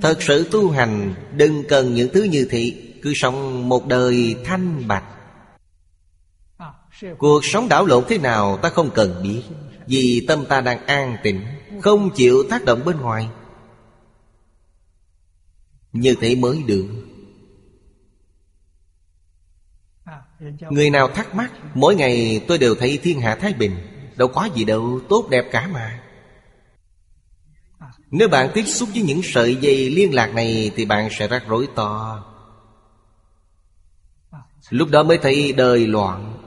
Thật sự tu hành, Đừng cần những thứ như thị, Cứ sống một đời thanh bạch. Cuộc sống đảo lộn thế nào ta không cần biết, Vì tâm ta đang an tịnh Không chịu tác động bên ngoài. Như thế mới được. Người nào thắc mắc, Mỗi ngày tôi đều thấy thiên hạ Thái Bình, Đâu có gì đâu, tốt đẹp cả mà. Nếu bạn tiếp xúc với những sợi dây liên lạc này Thì bạn sẽ rắc rối to. Lúc đó mới thấy đời loạn.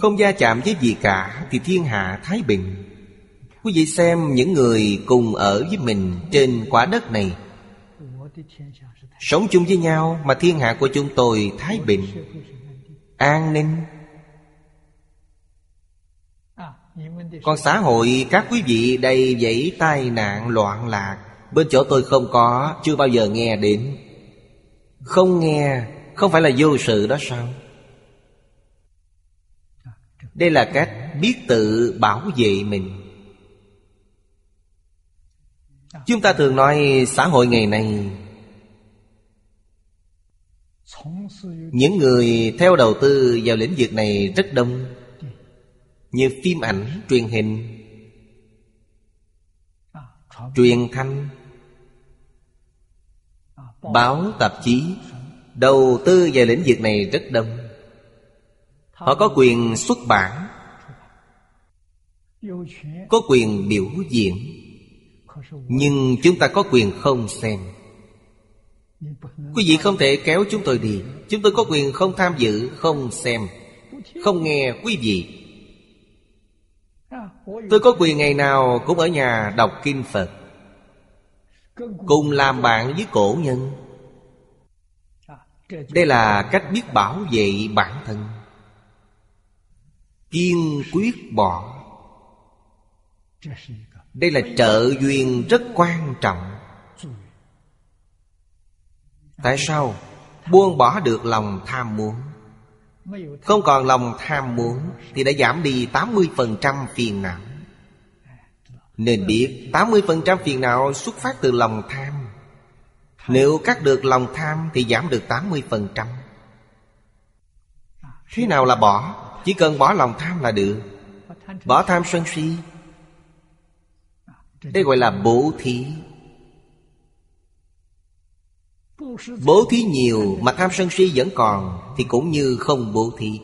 Không gia chạm với gì cả Thì thiên hạ Thái Bình. Quý vị xem những người cùng ở với mình Trên quả đất này. Sống chung với nhau Mà thiên hạ của chúng tôi Thái Bình. An ninh. Còn xã hội, các quý vị đầy dẫy tai nạn, loạn lạc. Bên chỗ tôi không có, Chưa bao giờ nghe đến. Không nghe, Không phải là vô sự đó sao? Đây là cách biết tự bảo vệ mình. Chúng ta thường nói xã hội ngày nay, Những người theo đầu tư vào lĩnh vực này rất đông. Như phim ảnh, truyền hình. Truyền thanh Báo, tạp chí Đầu tư về lĩnh vực này rất đông. Họ có quyền xuất bản Có quyền biểu diễn Nhưng chúng ta có quyền không xem. Quý vị không thể kéo chúng tôi đi Chúng tôi có quyền không tham dự, không xem. Không nghe quý vị. Tôi có quyền ngày nào cũng ở nhà đọc kinh Phật, Cùng làm bạn với cổ nhân. Đây là cách biết bảo vệ bản thân. Kiên quyết bỏ. Đây là trợ duyên rất quan trọng. Tại sao? Buông bỏ được lòng tham muốn? Không còn lòng tham muốn Thì đã giảm đi 80% phiền não. Nên biết 80% phiền não xuất phát từ lòng tham. Nếu cắt được lòng tham Thì giảm được 80% Thế nào là bỏ? Chỉ cần bỏ lòng tham là được. Bỏ tham sân si. Đây gọi là bố thí. Bố thí nhiều mà tham sân si vẫn còn Thì cũng như không bố thí.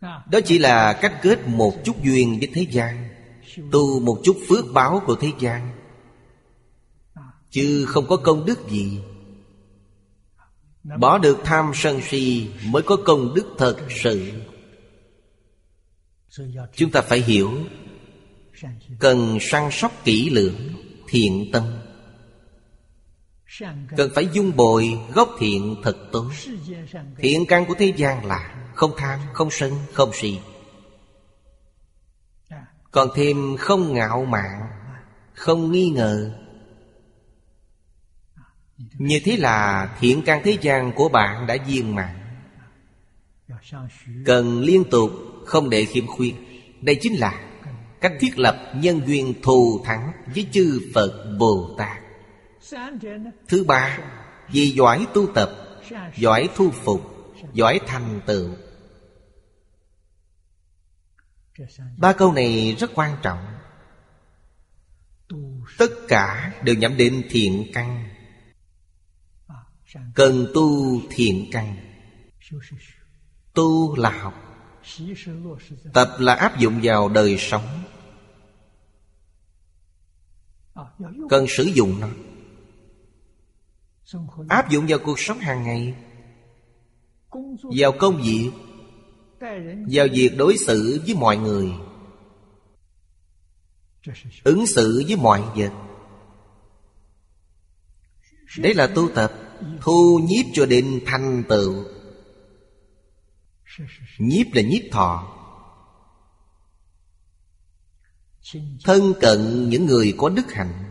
Đó chỉ là cách kết một chút duyên với thế gian, Tu một chút phước báo của thế gian. Chứ không có công đức gì. Bỏ được tham sân si Mới có công đức thật sự. Chúng ta phải hiểu, Cần săn sóc kỹ lưỡng Thiện tâm. Cần phải dung bồi gốc thiện thật tốt Thiện căn của thế gian là Không tham, không sân, không si. Còn thêm không ngạo mạn Không nghi ngờ. Như thế là thiện căn thế gian của bạn đã viên mãn. Cần liên tục không để khiếm khuyết. Đây chính là cách thiết lập nhân duyên thù thắng với chư Phật Bồ Tát Thứ ba, Vì giỏi tu tập, Giỏi thu phục, Giỏi thành tựu. Ba câu này rất quan trọng. Tất cả đều nhắm đến thiện căn. Cần tu thiện căn. Tu là học. Tập là áp dụng vào đời sống. Cần sử dụng nó áp dụng vào cuộc sống hàng ngày. Vào công việc. Vào việc đối xử với mọi người. Ứng xử với mọi vật. Đấy là tu tập. Thu nhiếp cho đến thành tựu. Nhiếp là nhiếp thọ. Thân cận những người có đức hạnh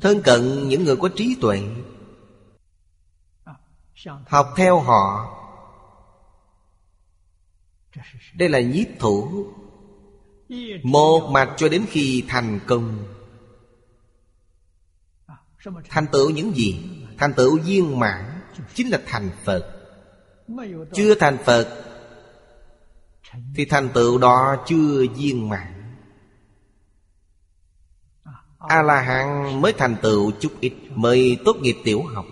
Thân cận những người có trí tuệ. Học theo họ. Đây là nhiếp thủ. Một mặt cho đến khi thành công. Thành tựu những gì? Thành tựu viên mãn, Chính là thành Phật. Chưa thành Phật, Thì thành tựu đó chưa viên mãn. A-la-hán mới thành tựu chút ít, Mới tốt nghiệp tiểu học.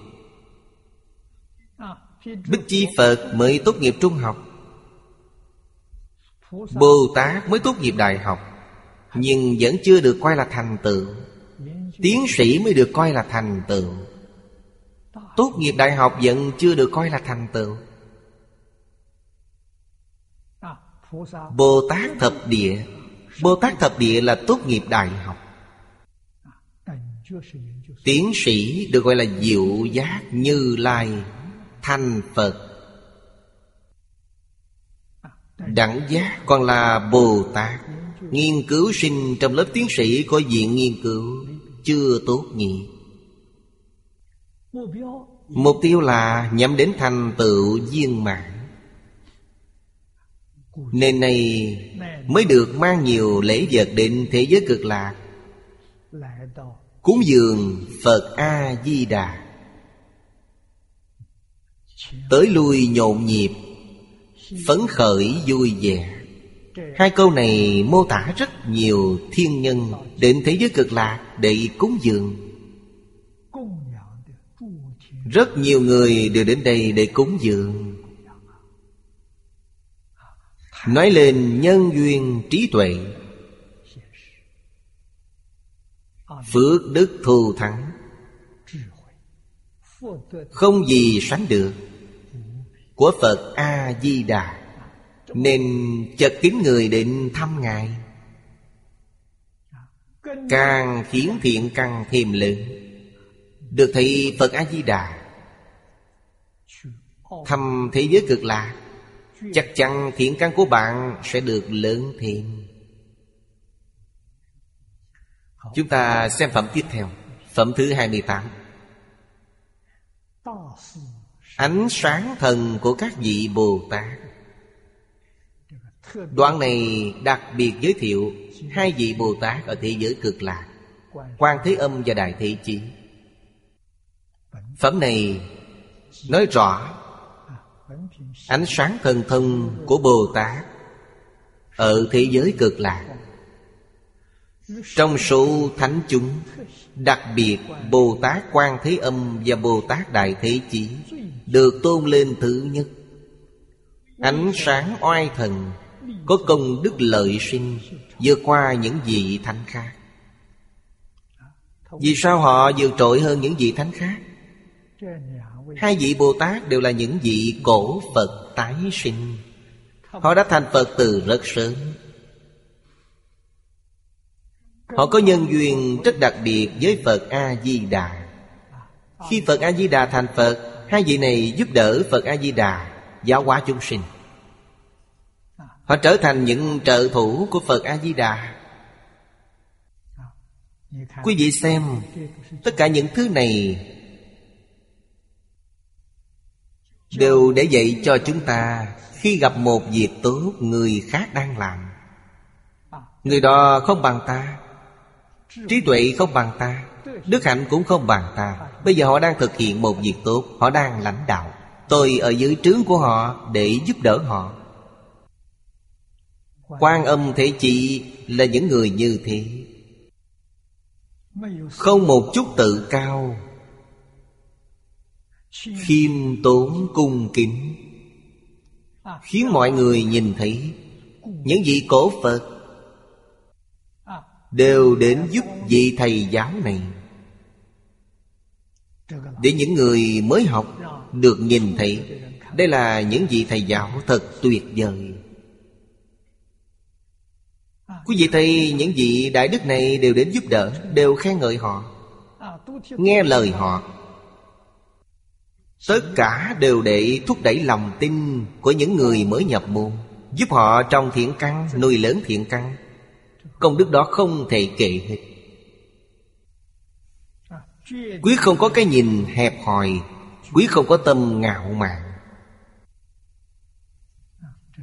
Bích Chi Phật mới tốt nghiệp trung học. Bồ Tát mới tốt nghiệp đại học, Nhưng vẫn chưa được coi là thành tựu. Tiến sĩ mới được coi là thành tựu. Tốt nghiệp đại học vẫn chưa được coi là thành tựu. Bồ Tát thập địa. Bồ Tát thập địa là tốt nghiệp đại học. Tiến sĩ được gọi là diệu giác như lai Thanh Phật. Đẳng giác còn là Bồ Tát Nghiên cứu sinh trong lớp tiến sĩ có viện nghiên cứu Chưa tốt nhỉ? Mục tiêu là nhắm đến thành tựu viên mãn. Nên này mới được mang nhiều lễ vật đến thế giới cực lạc Cúng dường Phật A-di-đà. Tới lui nhộn nhịp, Phấn khởi vui vẻ. Hai câu này mô tả rất nhiều thiên nhân Đến thế giới cực lạc để cúng dường. Rất nhiều người đều đến đây để cúng dường. Nói lên nhân duyên trí tuệ. Phước đức thù thắng. Không gì sánh được. Của Phật A-di-đà. Nên chật kính người định thăm Ngài. Càng khiến thiện căn thêm lớn Được thấy Phật A-di-đà. Thăm thế giới cực lạc, Chắc chắn thiện căn của bạn sẽ được lớn thêm. Chúng ta xem phẩm tiếp theo, Phẩm thứ 28 Ánh sáng thần của các vị Bồ Tát Đoạn này đặc biệt giới thiệu Hai vị Bồ Tát ở thế giới cực lạc, Quan Thế Âm và Đại Thế Chí. Phẩm này nói rõ Ánh sáng thần thông của Bồ Tát Ở thế giới cực lạc. Trong số thánh chúng, Đặc biệt Bồ Tát Quan Thế Âm và Bồ Tát Đại Thế Chí Được tôn lên thứ nhất. Ánh sáng oai thần Có công đức lợi sinh vượt qua những vị thánh khác. Vì sao họ vượt trội hơn những vị thánh khác? Hai vị Bồ Tát đều là những vị cổ Phật tái sinh. Họ đã thành Phật từ rất sớm. Họ có nhân duyên rất đặc biệt với Phật A-di-đà. Khi Phật A-di-đà thành Phật, Hai vị này giúp đỡ Phật A-di-đà, Giáo hóa chúng sinh. Họ trở thành những trợ thủ của Phật A-di-đà. Quý vị xem, Tất cả những thứ này Đều để dạy cho chúng ta Khi gặp một việc tốt Người khác đang làm. Người đó không bằng ta. Trí tuệ không bằng ta, Đức hạnh cũng không bằng ta. Bây giờ họ đang thực hiện một việc tốt, Họ đang lãnh đạo. Tôi ở dưới trướng của họ để giúp đỡ họ. Quan âm thế chị là những người như thế. Không một chút tự cao. Khiêm tốn cung kính. Khiến mọi người nhìn thấy những vị cổ phật đều đến giúp vị thầy giáo này. Để những người mới học được nhìn thấy đây là những vị thầy giáo thật tuyệt vời. Quý vị thầy, những vị đại đức này đều đến giúp đỡ Đều khen ngợi họ Nghe lời họ. Tất cả đều để thúc đẩy lòng tin Của những người mới nhập môn Giúp họ trong thiện căn Nuôi lớn thiện căn. Công đức đó không thể kể hết. Quý không có cái nhìn hẹp hòi, Quý không có tâm ngạo mạn.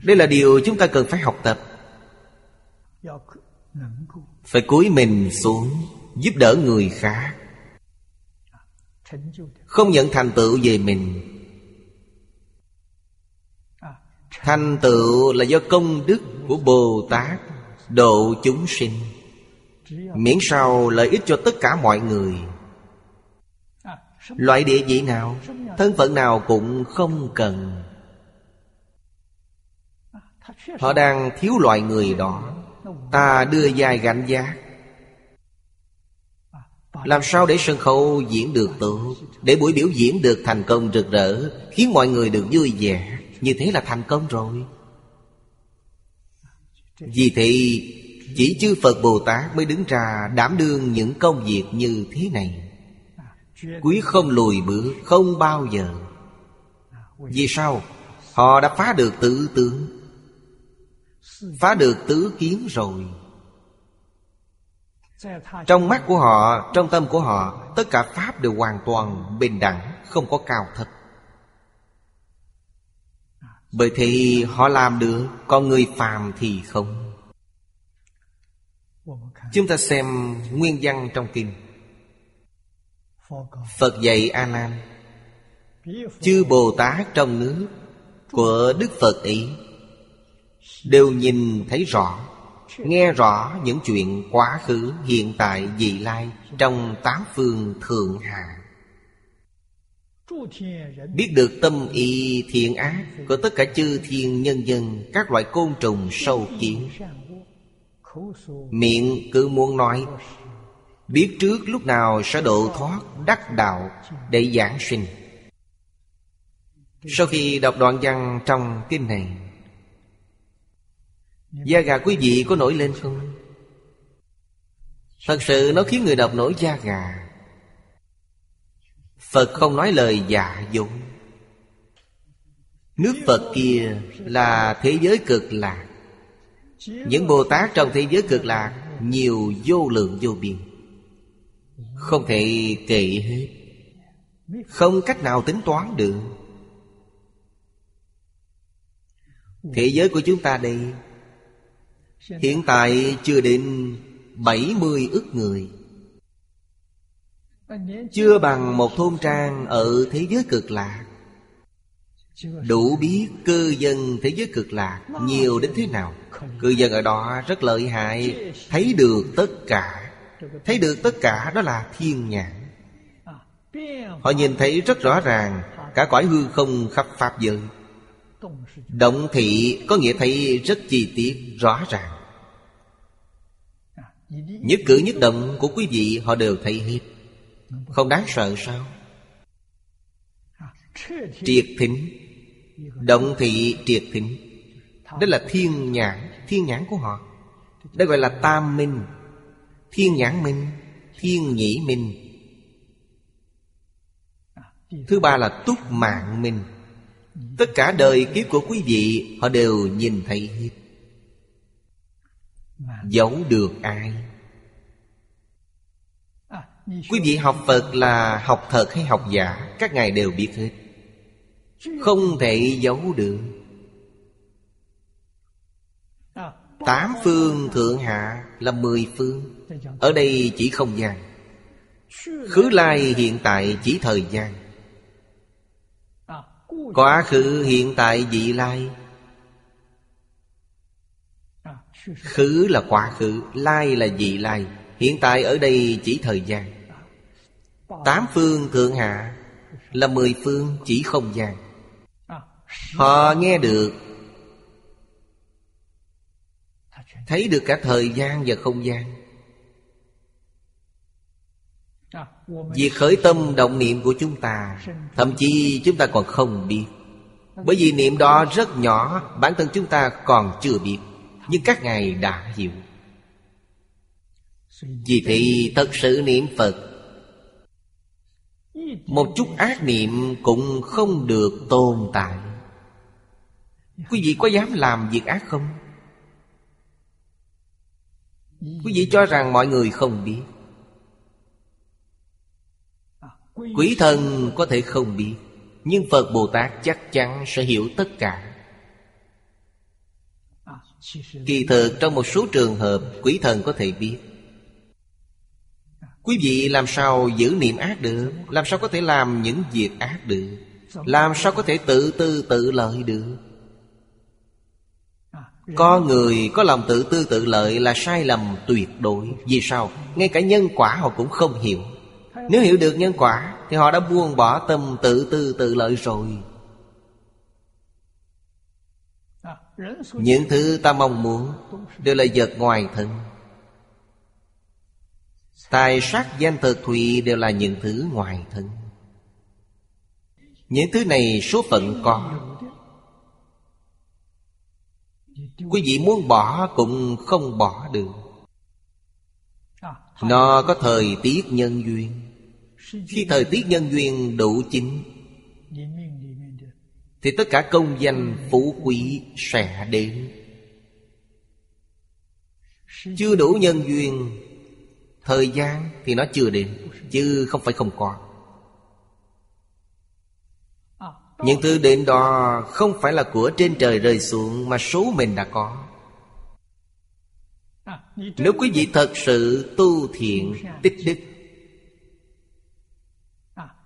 Đây là điều chúng ta cần phải học tập. Phải cúi mình xuống, giúp đỡ người khác. Không nhận thành tựu về mình. Thành tựu là do công đức của bồ tát độ chúng sinh, miễn sao lợi ích cho tất cả mọi người. Loại địa vị nào, thân phận nào cũng không cần. Họ đang thiếu loại người đó. Ta đưa dài gánh giác Làm sao để sân khấu diễn được tốt, Để buổi biểu diễn được thành công rực rỡ, Khiến mọi người được vui vẻ? Như thế là thành công rồi. Vì thế, Chỉ chư Phật Bồ Tát mới đứng ra đảm đương những công việc như thế này. Quý không lùi bước, Không bao giờ. Vì sao? Họ đã phá được tự tướng. Phá được tứ kiến rồi. Trong mắt của họ, Trong tâm của họ, Tất cả Pháp đều hoàn toàn bình đẳng, Không có cao thấp. Bởi thì họ làm được Còn người phàm thì không. Chúng ta xem nguyên văn trong kinh. Phật dạy A Nan Chư Bồ Tát trong nước Của Đức Phật ấy đều nhìn thấy rõ, nghe rõ những chuyện quá khứ hiện tại, vị lai trong tám phương thượng hạ biết được tâm ý thiện ác của tất cả chư thiên nhân dân, các loại côn trùng sâu kiến. Miệng cứ muốn nói, biết trước lúc nào sẽ độ thoát đắc đạo để giảng sinh. Sau khi đọc đoạn văn trong kinh này, Da gà quý vị có nổi lên không? Thật sự nó khiến người đọc nổi da gà. Phật không nói lời giả dối. Nước Phật kia là thế giới cực lạc. Những Bồ Tát trong thế giới cực lạc Nhiều vô lượng vô biên. Không thể kể hết. Không cách nào tính toán được. Thế giới của chúng ta đây, Hiện tại chưa đến 70 ức người. Chưa bằng một thôn trang ở thế giới cực lạc. Đủ biết cư dân thế giới cực lạc Nhiều đến thế nào. Cư dân ở đó rất lợi hại Thấy được tất cả. Thấy được tất cả đó là thiên nhãn. Họ nhìn thấy rất rõ ràng Cả cõi hư không khắp Pháp giới. Động thị có nghĩa thấy rất chi tiết, rõ ràng. Nhất cử nhất động của quý vị họ đều thấy hết. Không đáng sợ sao? Triệt thính. Động thị triệt thính. Đó là thiên nhãn Thiên nhãn của họ. Đó gọi là tam minh. Thiên nhãn minh, Thiên nhĩ minh. Thứ ba là túc mạng minh. Tất cả đời kiếp của quý vị, Họ đều nhìn thấy hết. Giấu được ai? Quý vị học Phật là học thật hay học giả, Các ngài đều biết hết. Không thể giấu được. Tám phương thượng hạ là mười phương. Ở đây chỉ không gian. Khứ lai hiện tại chỉ thời gian. Quá khứ hiện tại vị lai. Khứ là quá khứ, Lai là vị lai. Hiện tại ở đây chỉ thời gian. Tám phương thượng hạ Là mười phương chỉ không gian. Họ nghe được, Thấy được cả thời gian và không gian. Việc khởi tâm động niệm của chúng ta, Thậm chí chúng ta còn không biết. Bởi vì niệm đó rất nhỏ, Bản thân chúng ta còn chưa biết, Nhưng các ngài đã hiểu. Vì thì thật sự niệm Phật một chút ác niệm cũng không được tồn tại. Quý vị có dám làm việc ác không? Quý vị cho rằng mọi người không biết. Quỷ thần có thể không biết, Nhưng Phật Bồ Tát chắc chắn sẽ hiểu tất cả. Kỳ thực trong một số trường hợp, Quỷ thần có thể biết. Quý vị làm sao giữ niệm ác được? Làm sao có thể làm những việc ác được? Làm sao có thể tự tư, tự lợi được? Có người có lòng tự tư, tự lợi là sai lầm tuyệt đối. Vì sao? Ngay cả nhân quả họ cũng không hiểu. Nếu hiểu được nhân quả, Thì họ đã buông bỏ tâm tự tư, tự lợi rồi. Những thứ ta mong muốn Đều là vật ngoài thân. Tài sắc danh thực thụy Đều là những thứ ngoài thân. Những thứ này số phận có. Quý vị muốn bỏ cũng không bỏ được. Nó có thời tiết nhân duyên. Khi thời tiết nhân duyên đủ chính, Thì tất cả công danh phú quý sẽ đến. Chưa đủ nhân duyên Thời gian thì nó chưa đến, Chứ không phải không có. Những thứ đến đó không phải là của trên trời rơi xuống Mà số mình đã có. Nếu quý vị thật sự tu thiện, tích đức,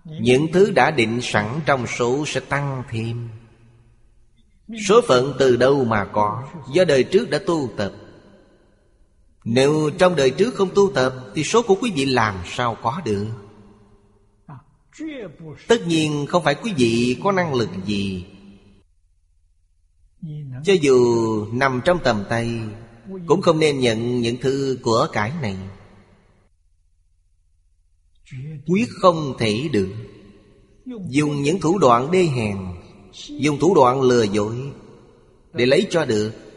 những thứ đã định sẵn trong số sẽ tăng thêm. Số phận từ đâu mà có? Do đời trước đã tu tập nếu trong đời trước không tu tập, Thì số của quý vị làm sao có được? Tất nhiên không phải quý vị có năng lực gì. Cho dù nằm trong tầm tay, Cũng không nên nhận những thứ của cải này. Quyết không thể được. Dùng những thủ đoạn đê hèn, Dùng thủ đoạn lừa dối Để lấy cho được.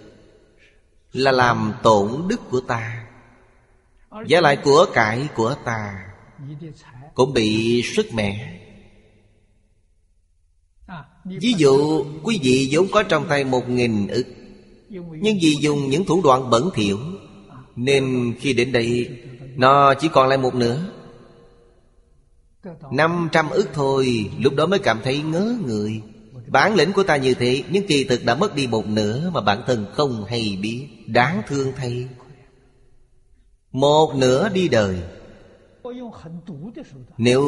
Là làm tổn đức của ta. Giá lại của cải của ta Cũng bị sức mẻ. Ví dụ, quý vị vốn có trong tay một nghìn ức, Nhưng vì dùng những thủ đoạn bẩn thỉu, Nên khi đến đây, Nó chỉ còn lại một nửa. Năm trăm ức thôi, Lúc đó mới cảm thấy ngớ người. Bản lĩnh của ta như thế, Nhưng kỳ thực đã mất đi một nửa Mà bản thân không hay biết. Đáng thương thay. Một nửa đi đời. Nếu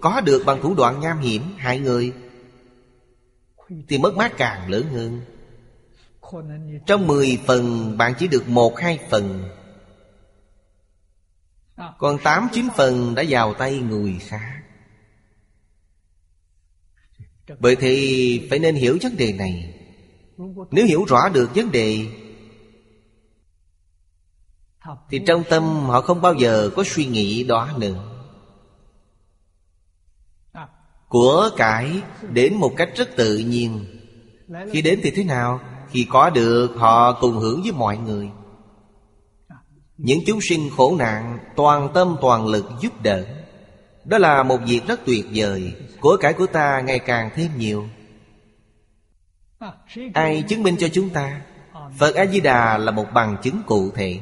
có được bằng thủ đoạn nham hiểm Hại người, Thì mất mát càng lớn hơn. Trong 10 phần, bạn chỉ được một hai phần. Còn 8 9 phần đã vào tay người khác. Bởi thì phải nên hiểu vấn đề này. Nếu hiểu rõ được vấn đề, Thì trong tâm họ không bao giờ có suy nghĩ đó nữa. Của cải đến một cách rất tự nhiên. Khi đến thì thế nào? Khi có được, họ cùng hưởng với mọi người. Những chúng sinh khổ nạn, toàn tâm toàn lực giúp đỡ đó là một việc rất tuyệt vời. Của cải của ta ngày càng thêm nhiều. Ai chứng minh cho chúng ta? Phật a di đà là một bằng chứng cụ thể.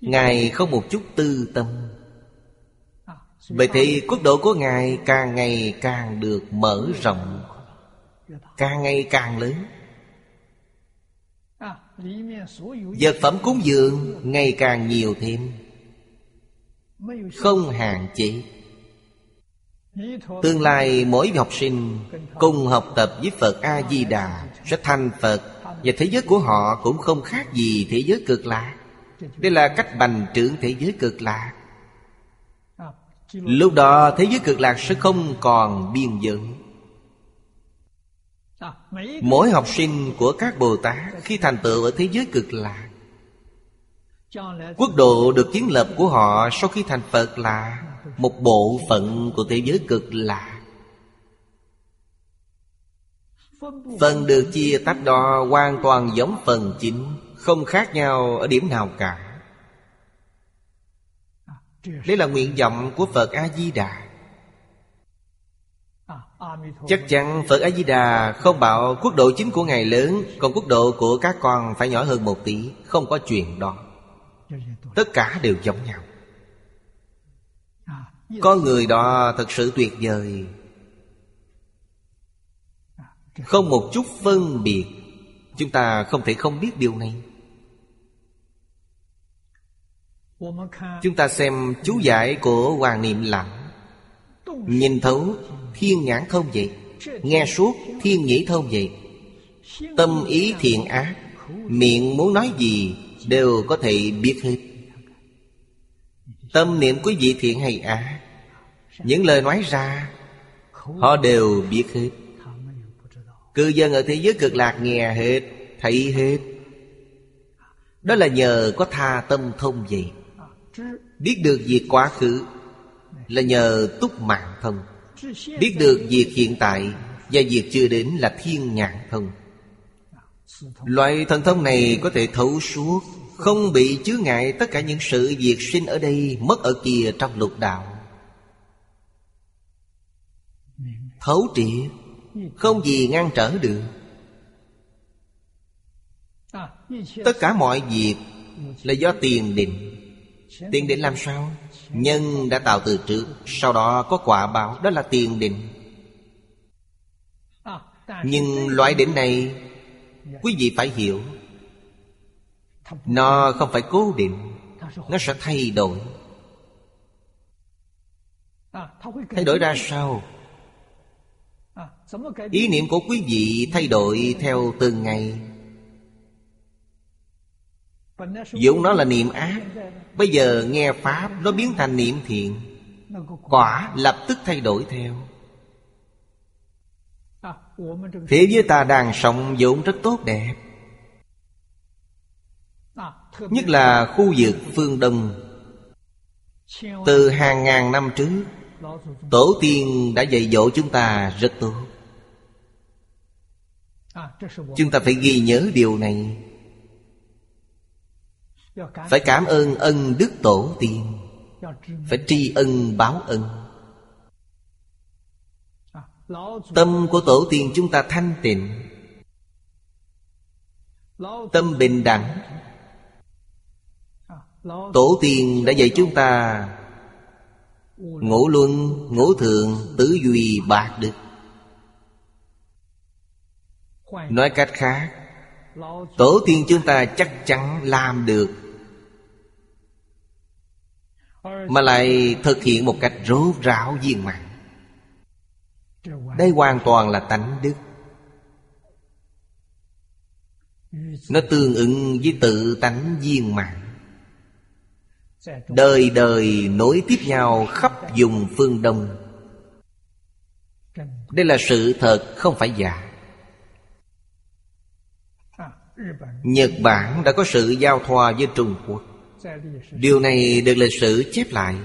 Ngài không một chút tư tâm. Vậy thì quốc độ của Ngài càng ngày càng được mở rộng, Càng ngày càng lớn. Vật phẩm cúng dường ngày càng nhiều thêm, Không hạn chế. Tương lai mỗi học sinh cùng học tập với Phật A-di-đà Sẽ thành Phật Và thế giới của họ cũng không khác gì thế giới cực lạc. Đây là cách bành trướng thế giới cực lạc. Lúc đó thế giới cực lạc sẽ không còn biên giới. Mỗi học sinh của các Bồ Tát Khi thành tựu ở thế giới cực lạc, Quốc độ được kiến lập của họ Sau khi thành Phật là một bộ phận của thế giới cực lạc Phần được chia tách đó hoàn toàn giống phần chính, Không khác nhau ở điểm nào cả. Đây là nguyện vọng của Phật A-di-đà. Chắc chắn Phật A-di-đà không bảo quốc độ chính của Ngài lớn, Còn quốc độ của các con phải nhỏ hơn một tí, Không có chuyện đó. Tất cả đều giống nhau. Có người đó thật sự tuyệt vời. Không một chút phân biệt, Chúng ta không thể không biết điều này. Chúng ta xem chú giải của Hoàng Niệm Lặng. Nhìn thấu thiên nhãn thông vậy, Nghe suốt thiên nhĩ thông vậy. Tâm ý thiện ác, Miệng muốn nói gì Đều có thể biết hết. Tâm niệm quý vị thiện hay ác những lời nói ra, Họ đều biết hết. Cư dân ở thế giới cực lạc nghe hết, Thấy hết. Đó là nhờ có tha tâm thông vậy. Biết được việc quá khứ Là nhờ túc mạng thông Biết được việc hiện tại Và việc chưa đến là thiên nhãn thông Loại thần thông này có thể thấu suốt, Không bị chứa ngại tất cả những sự việc sinh ở đây, Mất ở kia trong lục đạo. Thấu triệt, Không gì ngăn trở được Tất cả mọi việc Là do tiền định Tiền định làm sao? Nhân đã tạo từ trước, Sau đó có quả báo, Đó là tiền định Nhưng loại định này, Quý vị phải hiểu, Nó không phải cố định, Nó sẽ thay đổi Thay đổi ra sao? Ý niệm của quý vị thay đổi theo từng ngày. Dũng nó là niệm ác Bây giờ nghe Pháp Nó biến thành niệm thiện. Quả. Lập tức thay đổi theo. Thế giới ta đang sống vốn rất tốt đẹp. Nhất là khu vực phương Đông. Từ hàng ngàn năm trước Tổ tiên đã dạy dỗ chúng ta rất tốt. Chúng ta phải ghi nhớ điều này. Phải cảm ơn ân đức tổ tiên. Phải tri ân báo ân. Tâm của tổ tiên chúng ta thanh tịnh. Tâm bình đẳng. Tổ tiên đã dạy chúng ta Ngũ luân, ngũ thường, tứ duy bạc đức. Nói cách khác Tổ tiên chúng ta chắc chắn làm được Mà lại thực hiện một cách rốt ráo viên mãn. Đây hoàn toàn là tánh đức. Nó tương ứng với tự tánh viên mãn. Đời đời nối tiếp nhau khắp vùng phương Đông. Đây là sự thật, không phải giả. Nhật Bản đã có sự giao thoa với Trung Quốc. Điều này được lịch sử chép lại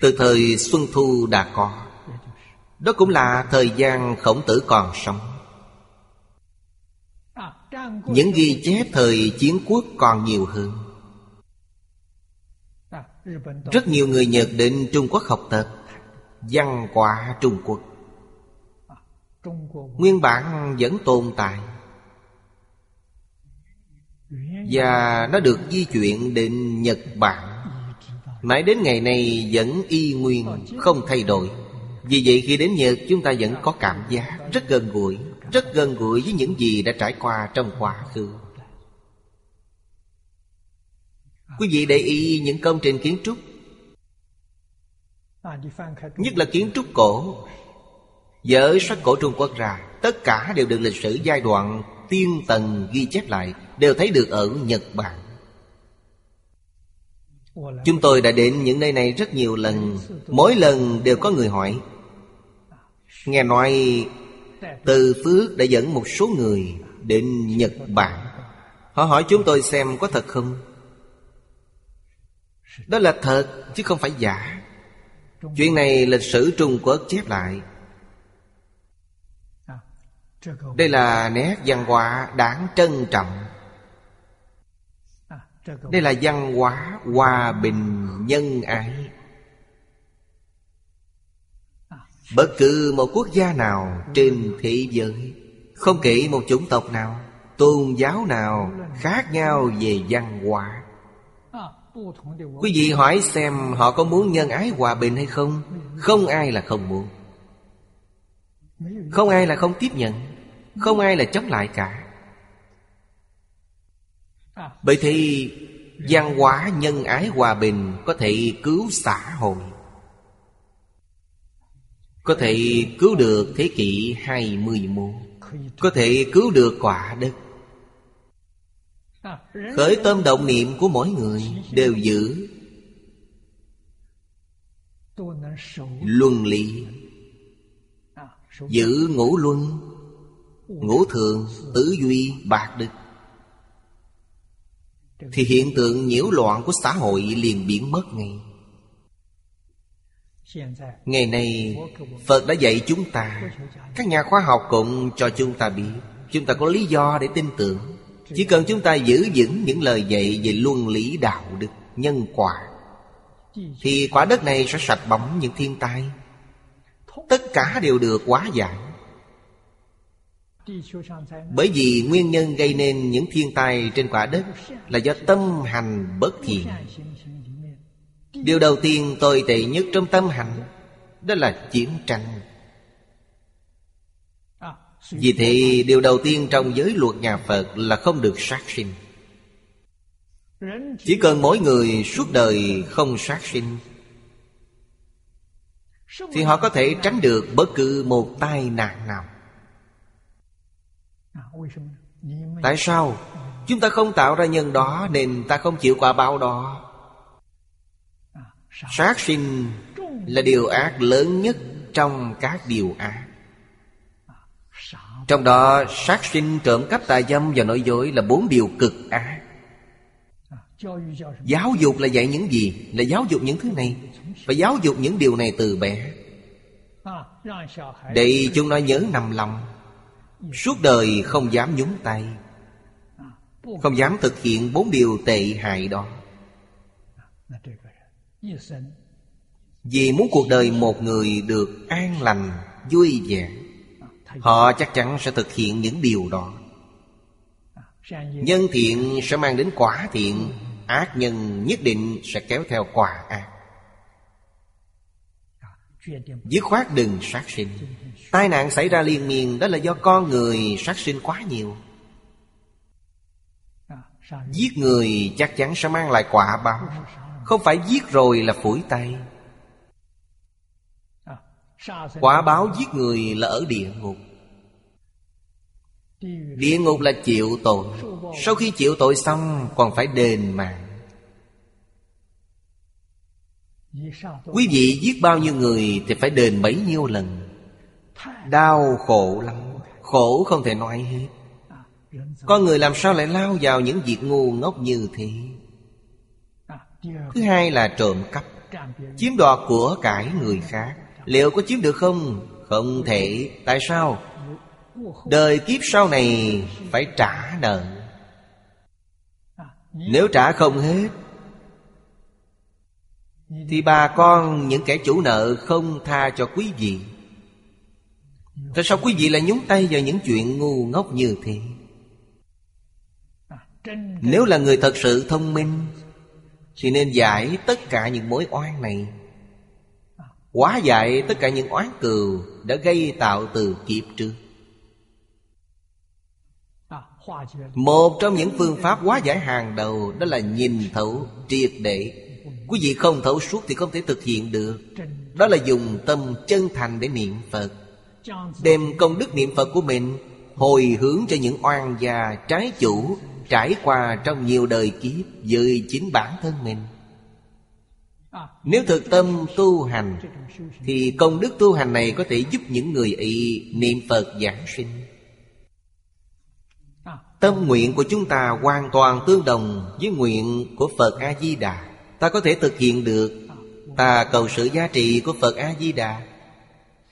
Từ thời Xuân Thu đã có. Đó cũng là thời gian khổng tử còn sống. Những ghi chép thời chiến quốc còn nhiều hơn. Rất nhiều người Nhật đến Trung Quốc học tập, Văn hóa Trung Quốc. Nguyên bản vẫn tồn tại, và nó được di chuyển đến Nhật Bản. Mãi đến ngày này vẫn y nguyên, Không thay đổi. Vì vậy khi đến Nhật, chúng ta vẫn có cảm giác Rất gần gũi, Rất gần gũi với những gì đã trải qua trong quá khứ. Quý vị để ý những công trình kiến trúc, Nhất là kiến trúc cổ. Dở sách cổ Trung Quốc ra, Tất cả đều được lịch sử giai đoạn tiên tần ghi chép lại, Đều thấy được ở Nhật Bản. Chúng tôi đã đến những nơi này rất nhiều lần, Mỗi lần đều có người hỏi. Nghe nói, Từ Phước đã dẫn một số người đến Nhật Bản. Họ hỏi chúng tôi xem có thật không? Đó là thật, chứ không phải giả. Chuyện này lịch sử Trung Quốc chép lại. Đây là nét văn hóa đáng trân trọng. Đây là văn hóa hòa bình nhân ái. Bất cứ một quốc gia nào trên thế giới, không kể một chủng tộc nào, tôn giáo nào khác nhau về văn hóa quý vị hỏi xem họ có muốn nhân ái hòa bình hay không? Không ai là không muốn. Không ai là không tiếp nhận. Không ai là chống lại cả. Bởi thì văn hóa nhân ái hòa bình Có thể cứu xã hội Có thể cứu được thế kỷ 21 Có thể cứu được quả đất Khởi tâm động niệm của mỗi người Đều giữ. Luân lý. Giữ ngũ luân Ngũ thường, tứ duy, bạc đức Thì hiện tượng nhiễu loạn của xã hội liền biến mất ngay. Ngày nay Phật đã dạy chúng ta Các nhà khoa học cũng cho chúng ta biết Chúng ta có lý do để tin tưởng. Chỉ cần chúng ta giữ vững những lời dạy về luân lý đạo đức, Nhân quả, Thì quả đất này sẽ sạch bóng những thiên tai. Tất cả đều được hóa giải. Bởi vì nguyên nhân gây nên những thiên tai trên quả đất Là do tâm hành bất thiện. Điều đầu tiên tồi tệ nhất trong tâm hành, Đó là chiến tranh. Vì thế, điều đầu tiên trong giới luật nhà Phật là không được sát sinh. Chỉ cần mỗi người suốt đời không sát sinh, thì họ có thể tránh được bất cứ một tai nạn nào. Tại sao? Chúng ta không tạo ra nhân đó Nên ta không chịu quả báo đó. Sát sinh là điều ác lớn nhất Trong các điều ác. Trong đó sát sinh trộm cắp tà dâm và nói dối Là bốn điều cực ác. Giáo dục là dạy những gì? Là giáo dục những thứ này. Và giáo dục những điều này từ bé. Để chúng nó nhớ nằm lòng. Suốt đời không dám nhúng tay. Không dám thực hiện bốn điều tệ hại đó. Vì muốn cuộc đời một người được an lành, vui vẻ. Họ chắc chắn sẽ thực hiện những điều đó. Nhân thiện sẽ mang đến quả thiện Ác nhân nhất định sẽ kéo theo quả ác. Dứt khoát đừng sát sinh. Tai nạn xảy ra liên miên Đó là do con người sát sinh quá nhiều. Giết người chắc chắn sẽ mang lại quả báo. Không phải giết rồi là phủi tay Quả báo giết người là ở địa ngục. Địa ngục là chịu tội. Sau khi chịu tội xong, Còn phải đền mạng. Quý vị giết bao nhiêu người Thì phải đền bấy nhiêu lần. Đau khổ lắm. Khổ không thể nói hết. Con người làm sao lại lao vào những việc ngu ngốc như thế? Thứ hai là trộm cắp, Chiếm đoạt của cải người khác. Liệu có chiếm được không? Không thể. Tại sao? Đời kiếp sau này phải trả nợ. Nếu trả không hết, Thì bà con, những kẻ chủ nợ không tha cho quý vị. Tại sao quý vị lại nhúng tay vào những chuyện ngu ngốc như thế? Nếu là người thật sự thông minh, Thì nên giải tất cả những mối oan này. Quá dạy tất cả những oán cừu Đã gây tạo từ kiếp trước. Một trong những phương pháp hóa giải hàng đầu Đó là nhìn thấu triệt để. Quý vị không thấu suốt thì không thể thực hiện được. Đó là dùng tâm chân thành để niệm Phật. Đem công đức niệm Phật của mình Hồi hướng cho những oan gia trái chủ Trải qua trong nhiều đời kiếp Với chính bản thân mình. Nếu thực tâm tu hành, Thì công đức tu hành này có thể giúp những người ý niệm Phật giảng sinh. Tâm nguyện của chúng ta hoàn toàn tương đồng với nguyện của Phật A-di-đà. Ta có thể thực hiện được. Ta cầu sự giá trị của Phật A-di-đà.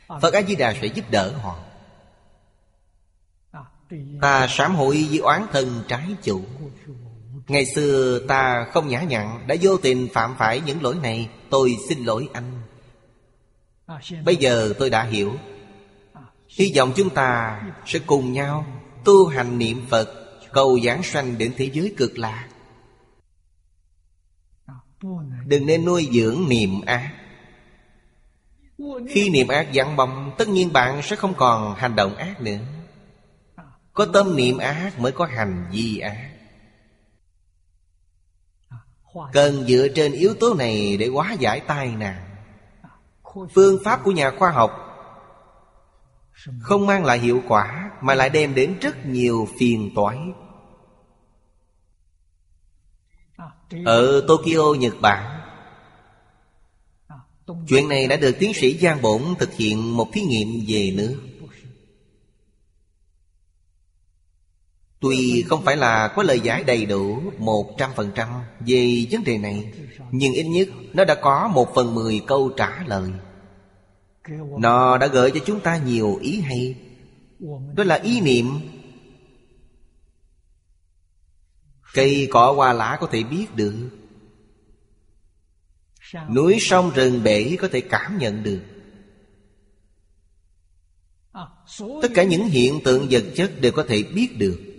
Phật A-di-đà sẽ giúp đỡ họ. Ta sám hối với oán thân trái chủ. Ngày xưa ta không nhã nhặn, Đã vô tình phạm phải những lỗi này, Tôi xin lỗi anh. Bây giờ tôi đã hiểu. Hy vọng chúng ta sẽ cùng nhau Tu hành niệm Phật, Cầu giảng sanh đến thế giới cực lạc Đừng nên nuôi dưỡng niệm ác. Khi niệm ác giảng bóng, Tất nhiên bạn sẽ không còn hành động ác nữa. Có tâm niệm ác mới có hành vi ác. Cần dựa trên yếu tố này để hóa giải tai nạn. Phương pháp của nhà khoa học Không mang lại hiệu quả Mà lại đem đến rất nhiều phiền toái. Ở Tokyo, Nhật Bản Chuyện này đã được tiến sĩ Giang Bổn thực hiện một thí nghiệm về nước. Tuy không phải là có lời giải đầy đủ một trăm phần trăm về vấn đề này, Nhưng ít nhất nó đã có một phần mười câu trả lời. Nó đã gợi cho chúng ta nhiều ý hay. Đó là ý niệm. Cây cỏ hoa lá có thể biết được. Núi sông rừng bể có thể cảm nhận được. Tất cả những hiện tượng vật chất đều có thể biết được.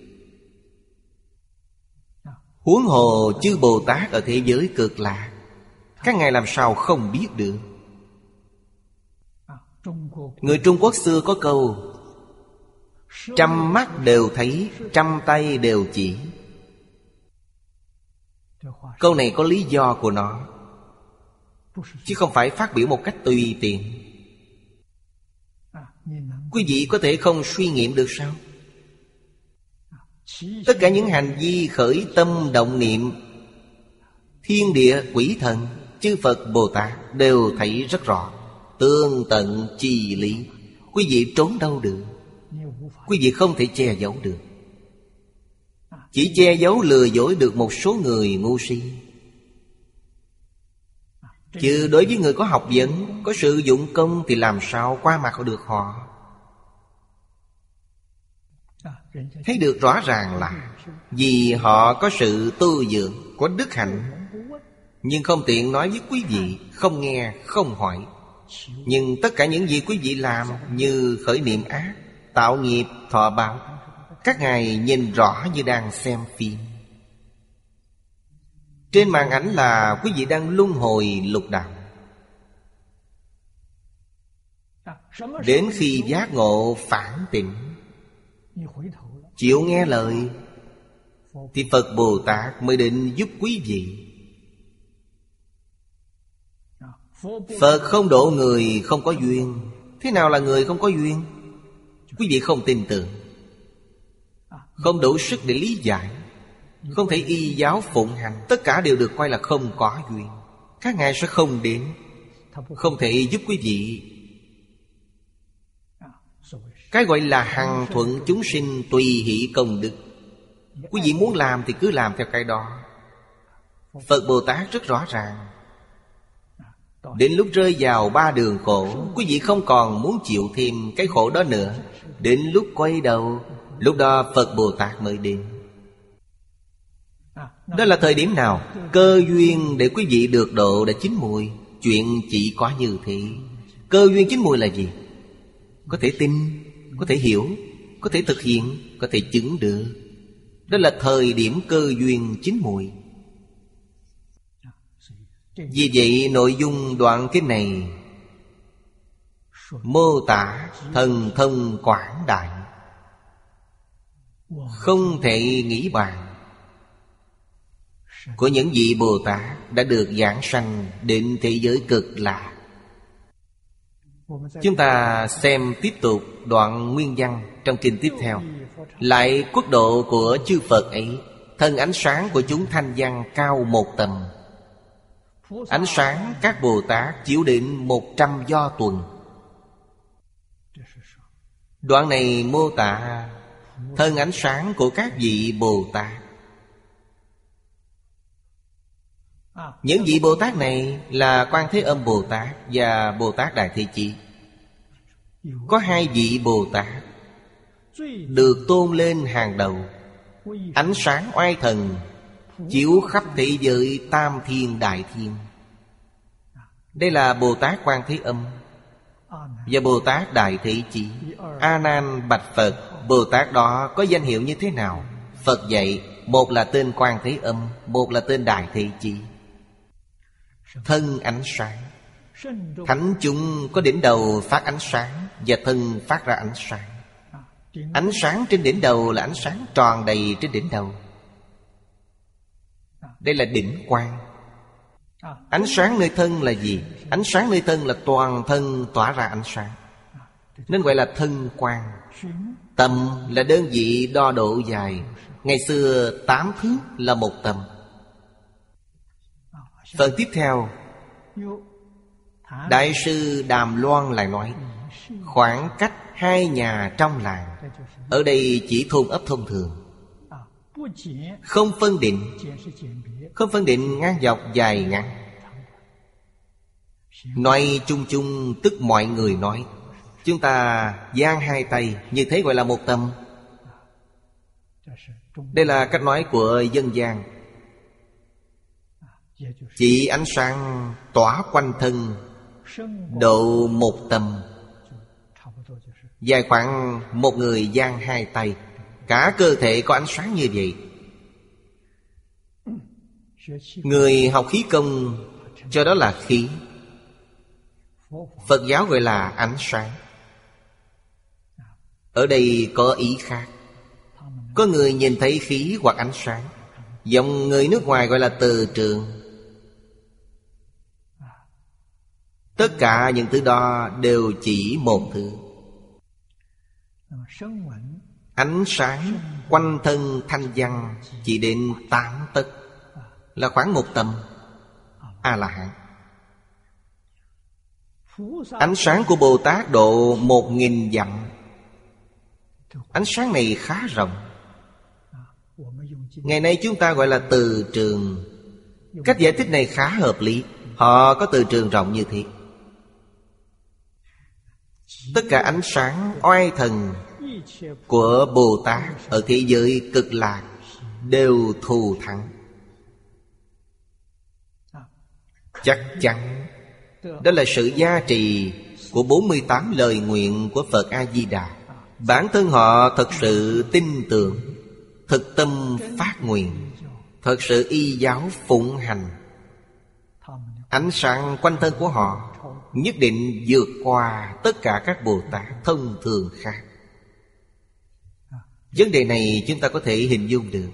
Huống hồ chư Bồ Tát ở thế giới cực lạ, Các ngài làm sao không biết được? Người Trung Quốc xưa có câu Trăm mắt đều thấy Trăm tay đều chỉ. Câu này có lý do của nó Chứ không phải phát biểu một cách tùy tiện. Quý vị có thể không suy nghiệm được sao? Tất cả những hành vi khởi tâm động niệm, Thiên địa quỷ thần, Chư Phật, Bồ Tát đều thấy rất rõ, Tương tận chi lý. Quý vị trốn đâu được? Quý vị không thể che giấu được. Chỉ che giấu lừa dối được một số người ngu si. Chứ đối với người có học vấn, Có sử dụng công Thì làm sao qua mặt được họ? Thấy được rõ ràng là Vì họ có sự tu dưỡng Có đức hạnh. Nhưng không tiện nói với quý vị Không nghe, không hỏi. Nhưng tất cả những gì quý vị làm Như khởi niệm ác Tạo nghiệp, thọ báo Các ngài nhìn rõ như đang xem phim. Trên màn ảnh là quý vị đang luân hồi lục đạo. Đến khi giác ngộ phản tỉnh Chịu nghe lời, Thì Phật Bồ Tát mới định giúp quý vị. Phật không độ người không có duyên. Thế nào là người không có duyên? Quý vị không tin tưởng. Không đủ sức để lý giải. Không thể y giáo phụng hành. Tất cả đều được coi là không có duyên. Các ngài sẽ không đến. Không thể giúp quý vị. Cái gọi là hằng thuận chúng sinh tùy hỷ công đức. Quý vị muốn làm thì cứ làm theo cái đó. Phật Bồ Tát rất rõ ràng. Đến lúc rơi vào ba đường khổ, Quý vị không còn muốn chịu thêm cái khổ đó nữa. Đến lúc quay đầu, Lúc đó Phật Bồ Tát mới đến. Đó là thời điểm nào? Cơ duyên để quý vị được độ đã chín mùi. Chuyện chỉ có như thế. Cơ duyên chín mùi là gì? Có thể tin. Có thể hiểu, Có thể thực hiện, Có thể chứng được. Đó là thời điểm cơ duyên chín mùi vì vậy, nội dung đoạn kinh này, Mô tả thần thông quảng đại. Không thể nghĩ bàn. Của những vị Bồ Tát đã được giảng sanh đến thế giới cực lạc. Chúng ta xem tiếp tục đoạn nguyên văn trong kinh tiếp theo. Lại quốc độ của chư Phật ấy, Thân ánh sáng của chúng thanh văn cao một tầm Ánh sáng các Bồ Tát chiếu đến một trăm do tuần. Đoạn này mô tả Thân ánh sáng của các vị Bồ Tát. Những vị Bồ Tát này là Quan Thế Âm Bồ Tát và Bồ Tát Đại Thế Chí. Có hai vị Bồ Tát Được tôn lên hàng đầu. Ánh sáng oai thần Chiếu khắp thế giới tam thiên đại thiên. Đây là Bồ Tát Quan Thế Âm Và Bồ Tát Đại Thế Chí. A Nan Bạch Phật Bồ Tát đó có danh hiệu như thế nào? Phật dạy Một là tên Quan Thế Âm Một là tên Đại Thế Chí Thân ánh sáng. Thánh chúng có đỉnh đầu phát ánh sáng Và thân phát ra ánh sáng. Ánh sáng trên đỉnh đầu là ánh sáng tròn đầy trên đỉnh đầu. Đây là đỉnh quang. Ánh sáng nơi thân là gì? Ánh sáng nơi thân là toàn thân tỏa ra ánh sáng. Nên gọi là thân quang. Tầm là đơn vị đo độ dài. Ngày xưa tám thước là một tầm. Phần tiếp theo. Đại sư Đàm Loan lại nói, Khoảng cách hai nhà trong làng, Ở đây chỉ thôn ấp thông thường. Không phân định, Không phân định ngang dọc dài ngắn. Nói chung chung, tức mọi người nói, Chúng ta giang hai tay, Như thế gọi là một tâm Đây là cách nói của dân gian. Chỉ ánh sáng tỏa quanh thân, Độ một tầm. Dài khoảng một người giang hai tay, Cả cơ thể có ánh sáng như vậy. Người học khí công, Cho đó là khí. Phật giáo gọi là ánh sáng. Ở đây có ý khác. Có người nhìn thấy khí hoặc ánh sáng Dòng người nước ngoài gọi là từ trường. Tất cả những thứ đó đều chỉ một thứ. Ánh sáng quanh thân thanh văn Chỉ đến tám tấc, Là khoảng một tầm A-la-hán. Ánh sáng của Bồ Tát độ một nghìn dặm. Ánh sáng này khá rộng. Ngày nay chúng ta gọi là từ trường. Cách giải thích này khá hợp lý. Họ có từ trường rộng như thế. Tất cả ánh sáng oai thần của Bồ Tát ở thế giới cực lạc đều thù thắng. Chắc chắn đó là sự gia trì của 48 lời nguyện của Phật A-di-đà. Bản thân họ thật sự tin tưởng, thực tâm phát nguyện, thật sự y giáo phụng hành. Ánh sáng quanh thân của họ nhất định vượt qua tất cả các Bồ Tát thông thường khác. Vấn đề này chúng ta có thể hình dung được.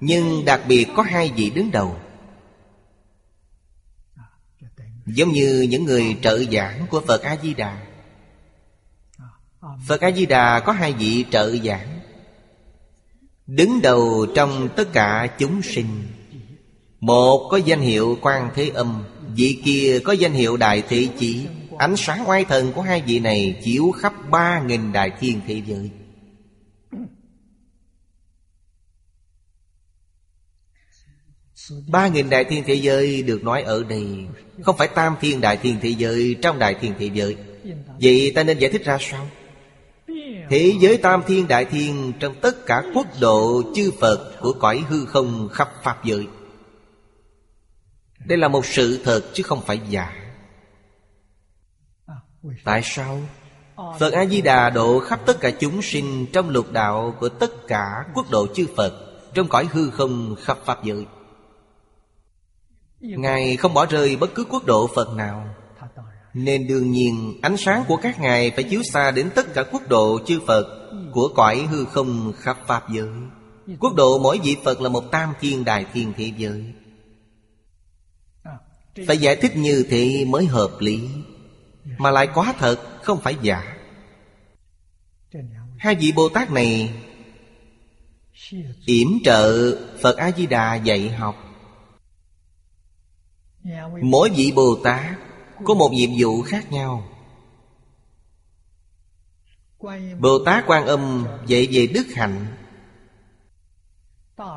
Nhưng đặc biệt có hai vị đứng đầu. Giống như những người trợ giảng của Phật A-di-đà. Phật A-di-đà có hai vị trợ giảng, Đứng đầu trong tất cả chúng sinh. Một có danh hiệu quan thế âm Vị kia có danh hiệu đại thế chỉ. Ánh sáng oai thần của hai vị này Chiếu khắp ba nghìn đại thiên thế giới. Ba nghìn đại thiên thế giới được nói ở đây Không phải tam thiên đại thiên thế giới, Trong đại thiên thế giới. Vậy ta nên giải thích ra sao? Thế giới tam thiên đại thiên Trong tất cả quốc độ chư Phật Của cõi hư không khắp Pháp giới. Đây là một sự thật chứ không phải giả. Tại sao? Phật A-di-đà độ khắp tất cả chúng sinh Trong lục đạo của tất cả quốc độ chư Phật Trong cõi hư không khắp Pháp giới. Ngài không bỏ rơi bất cứ quốc độ Phật nào. Nên đương nhiên ánh sáng của các ngài Phải chiếu xa đến tất cả quốc độ chư Phật Của cõi hư không khắp Pháp giới. Quốc độ mỗi vị Phật là một tam thiên đại thiên thế giới phải giải thích như thế mới hợp lý. Mà lại quá thật, không phải giả. Hai vị Bồ Tát này yểm trợ Phật A-di-đà dạy học. Mỗi vị Bồ Tát Có một nhiệm vụ khác nhau. Bồ Tát Quan Âm dạy về đức hạnh.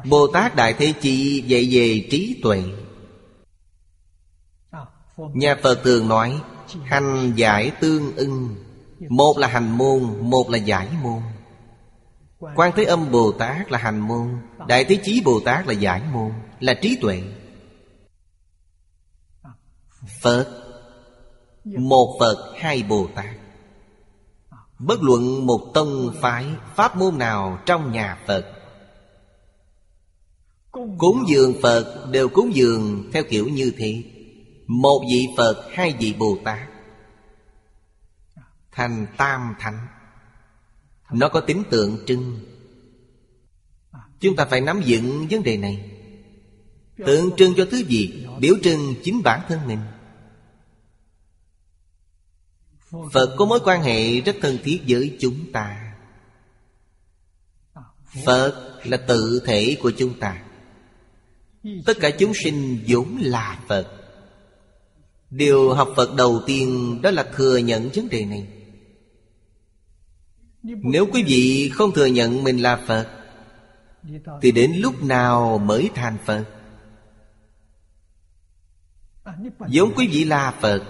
Bồ Tát Đại Thế Chi dạy về trí tuệ. Nhà Phật thường nói, Hành giải tương ưng. Một là hành môn, Một là giải môn. Quan Thế Âm Bồ Tát là hành môn, Đại Thế Chí Bồ Tát là giải môn, Là trí tuệ. Phật, Một Phật, hai Bồ Tát. Bất luận một tông phái, Pháp môn nào trong nhà Phật, Cúng dường Phật đều cúng dường theo kiểu như thế. Một vị Phật, hai vị Bồ Tát Thành tam thánh. Nó có tính tượng trưng. Chúng ta phải nắm vững vấn đề này. Tượng trưng cho thứ gì? Biểu trưng chính bản thân mình. Phật có mối quan hệ rất thân thiết với chúng ta. Phật là tự thể của chúng ta. Tất cả chúng sinh vốn là Phật. Điều học Phật đầu tiên đó là thừa nhận vấn đề này. Nếu quý vị không thừa nhận mình là Phật, Thì đến lúc nào mới thành Phật? Giống quý vị là Phật,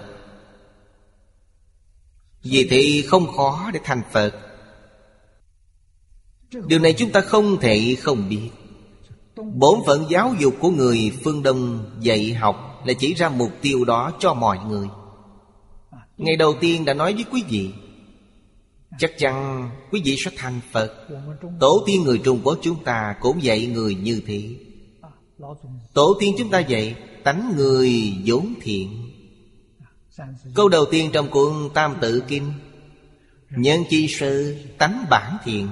vì thế không khó để thành Phật. Điều này chúng ta không thể không biết. Bổn phận giáo dục của người phương Đông dạy học là chỉ ra mục tiêu đó cho mọi người. Ngày đầu tiên đã nói với quý vị, Chắc chắn quý vị sẽ thành Phật. Tổ tiên người Trung Quốc chúng ta cũng dạy người như thế. Tổ tiên chúng ta dạy Tánh người vốn thiện. Câu đầu tiên trong cuốn Tam Tự Kinh, Nhân chi sư tánh bản thiện.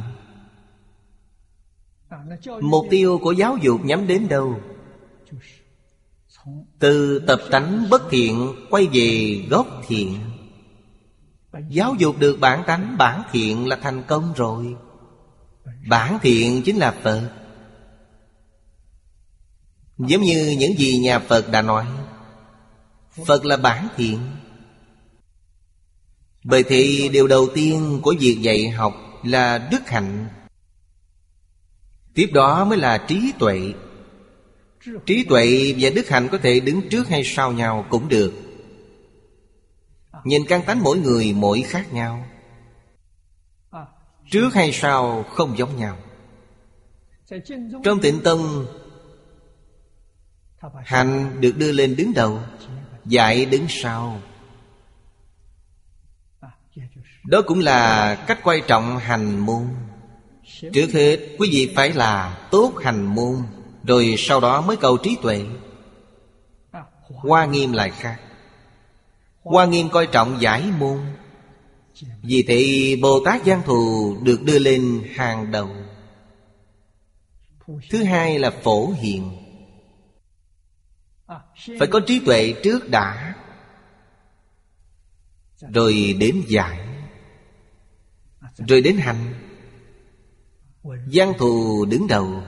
Mục tiêu của giáo dục nhắm đến đâu? Từ tập tánh bất thiện quay về gốc thiện. Giáo dục được bản tánh, bản thiện là thành công rồi. Bản thiện chính là Phật. Giống như những gì nhà Phật đã nói, Phật là bản thiện. Bởi thì điều đầu tiên của việc dạy học là đức hạnh. Tiếp đó mới là trí tuệ. Trí tuệ và đức hạnh có thể đứng trước hay sau nhau cũng được. Nhìn căn tánh mỗi người mỗi khác nhau. Trước hay sau không giống nhau. Trong tịnh tông Hành được đưa lên đứng đầu Dạy đứng sau. Đó cũng là cách quan trọng hành môn. Trước hết, quý vị phải là tốt hành môn. Rồi sau đó mới cầu trí tuệ. Hoa nghiêm lại khác. Hoa nghiêm coi trọng giải môn. Vì thế Bồ Tát Giang Thù được đưa lên hàng đầu. Thứ hai là phổ hiện phải có trí tuệ trước đã, Rồi đến giải, Rồi đến hành. Giang thù đứng đầu.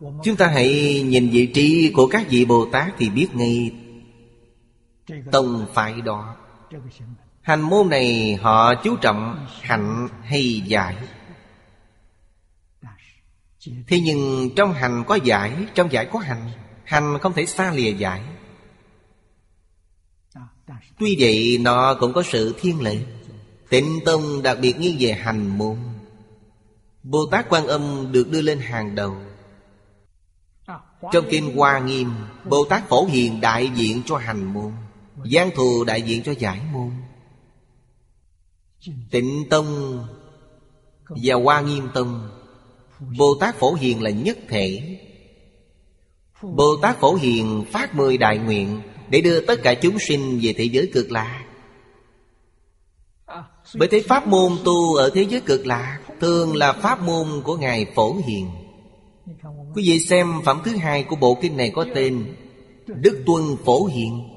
Chúng ta hãy nhìn vị trí của các vị Bồ Tát Thì biết ngay Tông phải đó. Hành môn này họ chú trọng hạnh hay giải? Thế nhưng trong hành có giải, Trong giải có hành Hành không thể xa lìa giải. Tuy vậy, nó cũng có sự thiên lệ. Tịnh Tông đặc biệt nghiêng về hành môn. Bồ Tát Quan Âm được đưa lên hàng đầu. Trong Kinh Hoa Nghiêm, Bồ Tát Phổ Hiền đại diện cho hành môn, Giang Thù đại diện cho giải môn. Tịnh Tông Và Hoa Nghiêm Tông, Bồ Tát Phổ Hiền là nhất thể. Bồ Tát Phổ Hiền phát mười đại nguyện Để đưa tất cả chúng sinh về thế giới cực lạc. Bởi thế pháp môn tu ở thế giới cực lạc Thường là pháp môn của Ngài Phổ Hiền. Quý vị xem phẩm thứ hai của bộ kinh này có tên Đức Tuân Phổ Hiền.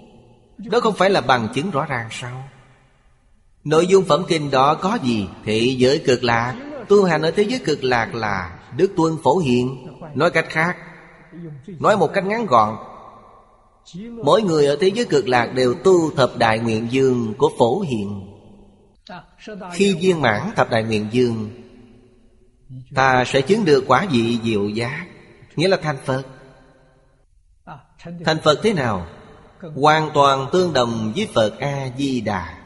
Đó không phải là bằng chứng rõ ràng sao? Nội dung phẩm kinh đó có gì? Thế giới cực lạc, Tu hành ở thế giới cực lạc là Đức Tuân Phổ Hiền. Nói cách khác, Nói một cách ngắn gọn, Mỗi người ở thế giới cực lạc đều tu thập đại nguyện dương của Phổ Hiền. Khi viên mãn thập đại nguyện dương Ta sẽ chứng được quả vị diệu giác Nghĩa là thành Phật. Thành Phật. Thế nào? Hoàn toàn tương đồng với Phật A-di-đà.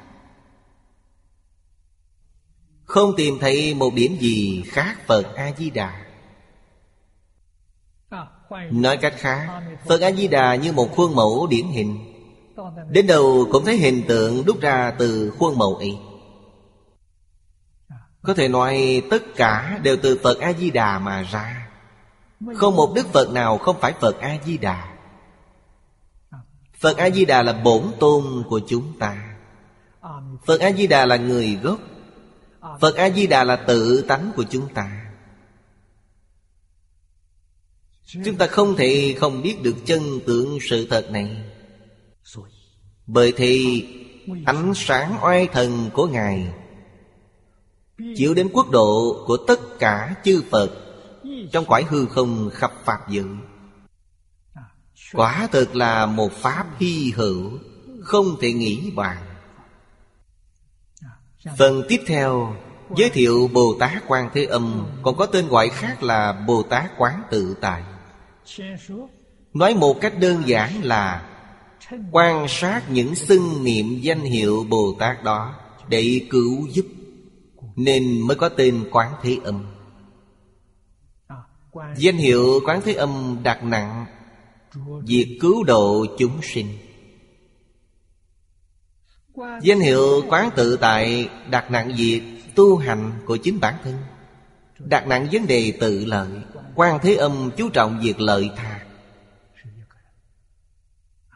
Không tìm thấy một điểm gì khác Phật A-di-đà. Nói cách khác Phật A-di-đà như một khuôn mẫu điển hình. Đến đâu cũng thấy hình tượng đúc ra từ khuôn mẫu ấy có thể nói tất cả đều từ Phật A-di-đà mà ra. Không một Đức Phật nào không phải Phật A-di-đà. Phật A-di-đà là bổn tôn của chúng ta. Phật A-di-đà là người gốc. Phật A-di-đà là tự tánh của chúng ta. Chúng ta không thể không biết được chân tượng sự thật này. Bởi thì ánh sáng oai thần của Ngài chiếu đến quốc độ của tất cả chư Phật, Trong quải hư không khắp Pháp dự. Quả thực là một Pháp hy hữu, Không thể nghĩ bàn. Phần tiếp theo, Giới thiệu Bồ Tát Quan Thế Âm, Còn có tên gọi khác là Bồ Tát Quán Tự Tại. Nói một cách đơn giản là Quan sát những xưng niệm danh hiệu Bồ Tát đó Để cứu giúp. Nên mới có tên Quán Thế Âm. Danh hiệu Quán Thế Âm đặt nặng, Việc cứu độ chúng sinh. Danh hiệu Quán Tự Tại đặt nặng việc tu hành của chính bản thân, Đặt nặng vấn đề tự lợi. Quan thế âm chú trọng việc lợi tha.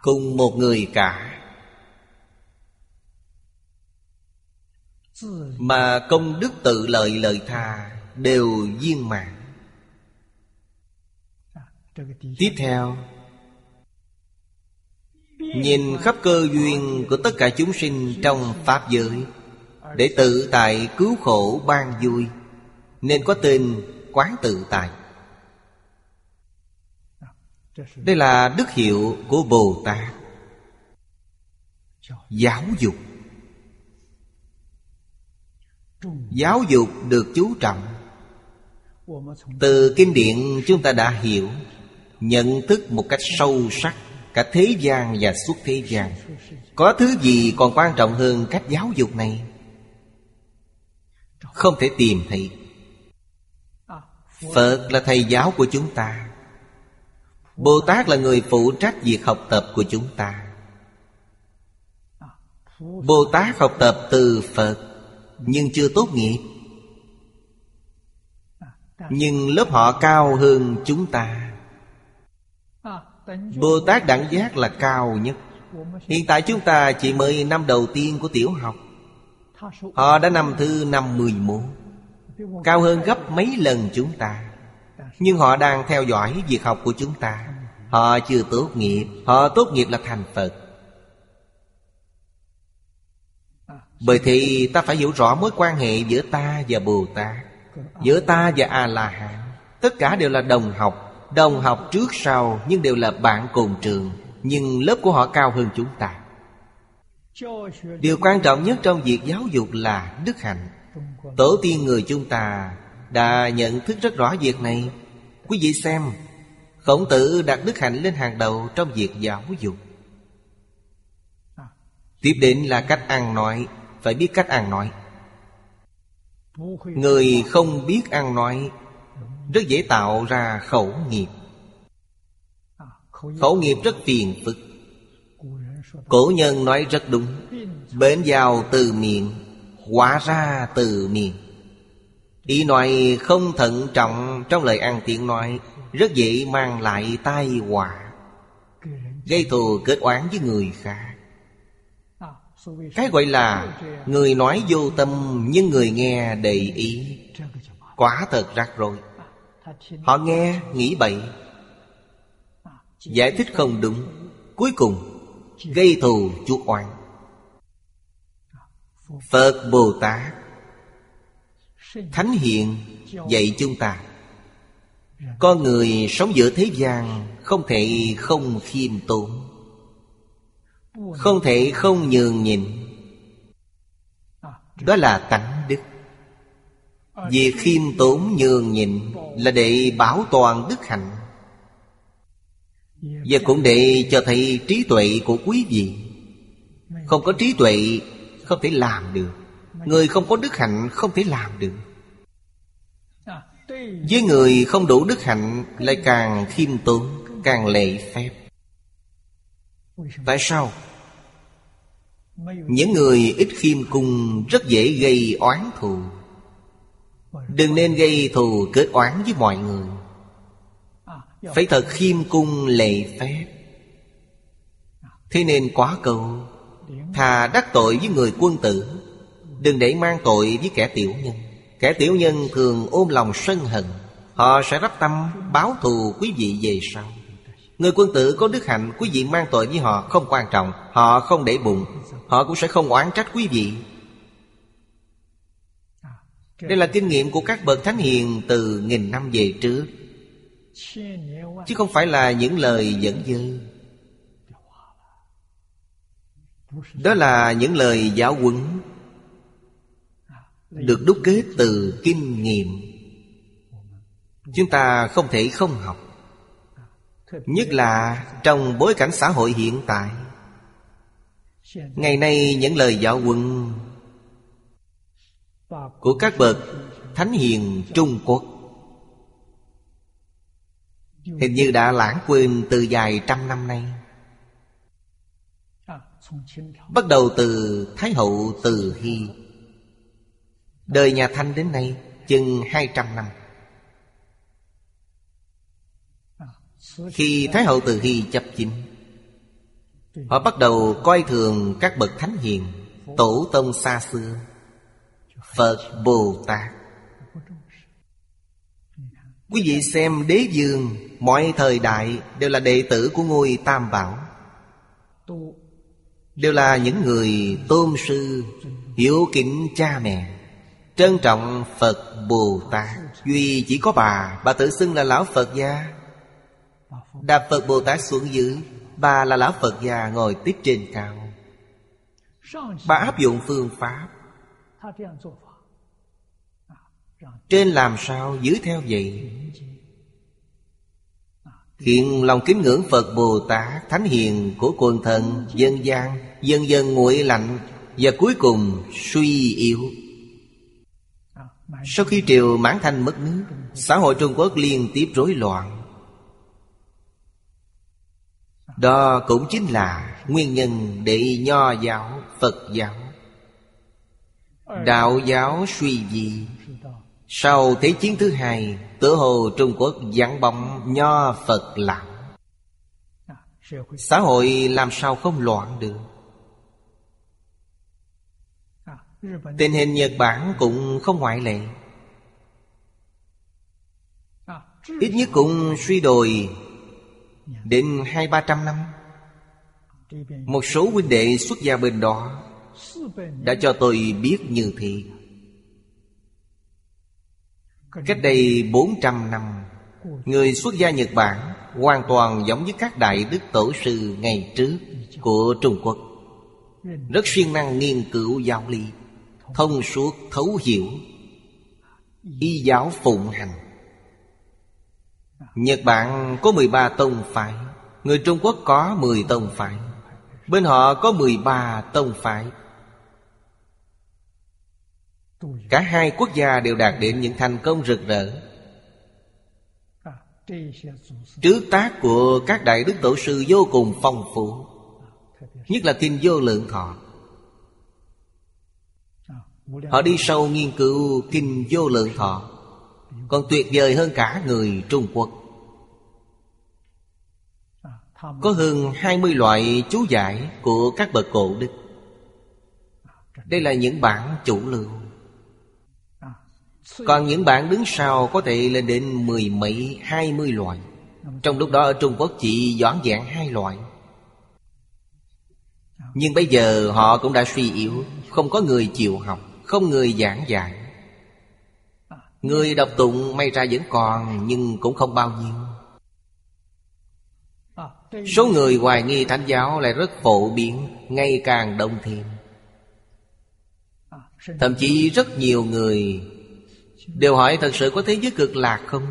Cùng một người cả mà công đức tự lợi lợi tha đều viên mãn. Tiếp theo, nhìn khắp cơ duyên của tất cả chúng sinh trong pháp giới, để tự tại cứu khổ ban vui, nên có tên quán tự tại. Đây là đức hiệu của bồ tát giáo dục giáo dục được chú trọng. Từ kinh điển chúng ta đã hiểu, nhận thức một cách sâu sắc cả thế gian và suốt thế gian. Có thứ gì còn quan trọng hơn cách giáo dục này? Không thể tìm thấy. Phật là thầy giáo của chúng ta. Bồ Tát là người phụ trách việc học tập của chúng ta. Bồ Tát học tập từ Phật. Nhưng chưa tốt nghiệp. Nhưng lớp họ cao hơn chúng ta. Bồ Tát đẳng giác là cao nhất. Hiện tại chúng ta chỉ mới năm đầu tiên của tiểu học. Họ đã năm thứ năm mười một. Cao hơn gấp mấy lần chúng ta. Nhưng họ đang theo dõi việc học của chúng ta. Họ chưa tốt nghiệp. Họ tốt nghiệp là thành Phật. Bởi thì ta phải hiểu rõ mối quan hệ giữa ta và Bồ Tát, Giữa ta và A-la-hán. Tất cả đều là đồng học Đồng học trước sau, Nhưng đều là bạn cùng trường, Nhưng lớp của họ cao hơn chúng ta. Điều quan trọng nhất trong việc giáo dục là đức hạnh. Tổ tiên người chúng ta đã nhận thức rất rõ việc này. Quý vị xem, Khổng tử đặt đức hạnh lên hàng đầu trong việc giáo dục. Tiếp đến là cách ăn nói. Phải biết cách ăn nói. Người không biết ăn nói, Rất dễ tạo ra khẩu nghiệp. Khẩu nghiệp rất phiền phức. Cổ nhân nói rất đúng, bến vào từ miệng Hóa ra từ miệng Ý nói không thận trọng Trong lời ăn tiếng nói, Rất dễ mang lại tai họa, Gây thù kết oán với người khác. Cái gọi là Người nói vô tâm, Nhưng người nghe để ý. Quá thật rắc rối. Họ nghe, nghĩ bậy. Giải thích không đúng. Cuối cùng, gây thù chuốc oan Phật Bồ Tát, Thánh Hiện dạy chúng ta, Con người sống giữa thế gian Không thể không khiêm tốn. Không thể không nhường nhịn. Đó là tánh đức. Việc khiêm tốn nhường nhịn Là để bảo toàn đức hạnh. Và cũng để cho thấy trí tuệ của quý vị. Không có trí tuệ, Không thể làm được. Người không có đức hạnh, không thể làm được. Với người không đủ đức hạnh, Lại càng khiêm tốn, Càng lệ phép. Tại sao? Những người ít khiêm cung Rất dễ gây oán thù. Đừng nên gây thù kết oán với mọi người. Phải thật khiêm cung lệ phép. Thế nên quá câu Thà đắc tội với người quân tử. Đừng để mang tội với kẻ tiểu nhân. Kẻ tiểu nhân thường ôm lòng sân hận. Họ sẽ rắp tâm báo thù quý vị về sau. Người quân tử có đức hạnh, Quý vị mang tội với họ không quan trọng, Họ không để bụng, Họ cũng sẽ không oán trách quý vị. Đây là kinh nghiệm của các bậc thánh hiền Từ nghìn năm về trước. Chứ không phải là những lời dẫn dư. Đó là những lời giáo huấn, Được đúc kết từ kinh nghiệm. Chúng ta không thể không học. Nhất là trong bối cảnh xã hội hiện tại. Ngày nay những lời giáo huấn Của các bậc Thánh Hiền Trung Quốc Hình như đã lãng quên từ dài trăm năm nay. Bắt đầu từ Thái Hậu Từ Hy Đời nhà Thanh đến nay chừng hai trăm năm. Khi Thái Hậu Từ Hy chấp chính Họ bắt đầu coi thường các bậc thánh hiền, Tổ tông xa xưa, Phật Bồ Tát. Quý vị xem đế dương, Mọi thời đại đều là đệ tử của ngôi Tam Bảo. Đều là những người tôn sư, Hiểu kính cha mẹ, Trân trọng Phật Bồ Tát. Duy chỉ có bà Bà tự xưng là Lão Phật gia. Đạp Phật Bồ Tát xuống dưới, Bà là Lão Phật già ngồi tiếp trên cao. Bà áp dụng phương pháp. Trên làm sao dưới theo vậy? Hiện lòng kính ngưỡng Phật Bồ Tát, Thánh Hiền của quần thần, Dân gian Dần dần nguội lạnh Và cuối cùng suy yếu. Sau khi triều mãn thanh mất nước, Xã hội Trung Quốc liên tiếp rối loạn. Đó cũng chính là nguyên nhân để nho giáo, Phật giáo. Đạo giáo suy gì Sau Thế chiến thứ hai Tử hồ Trung Quốc giảng bóng nho Phật lão. Xã hội làm sao không loạn được? Tình hình Nhật Bản cũng không ngoại lệ. Ít nhất cũng suy đồi Đến hai, ba trăm năm, Một số huynh đệ xuất gia bên đó Đã cho tôi biết như thế. Cách đây 400 năm, Người xuất gia Nhật Bản Hoàn toàn giống với các đại đức tổ sư ngày trước Của Trung Quốc. Rất siêng năng nghiên cứu giáo lý, Thông suốt thấu hiểu, Y giáo phụng hành. Nhật Bản có 13 tông phái, Người Trung Quốc có 10 tông phái, Bên họ có 13 tông phái. Cả hai quốc gia đều đạt đến những thành công rực rỡ. Trước tác của các đại đức tổ sư vô cùng phong phú, Nhất là kinh vô lượng thọ. Họ đi sâu nghiên cứu kinh vô lượng thọ. Còn tuyệt vời hơn cả người Trung Quốc. Có hơn 20 loại chú giải của các bậc cổ đức. Đây là những bản chủ lưu. Còn những bản đứng sau có thể lên đến mười mấy, hai mươi loại. Trong lúc đó ở Trung Quốc chỉ doãn dạng hai loại. Nhưng bây giờ họ cũng đã suy yếu Không có người chịu học không người giảng dạy. Người đọc tụng may ra vẫn còn, Nhưng cũng không bao nhiêu Số người hoài nghi thánh giáo lại rất phổ biến, Ngày càng đông thêm Thậm chí rất nhiều người Đều hỏi thật sự có thế giới cực lạc không?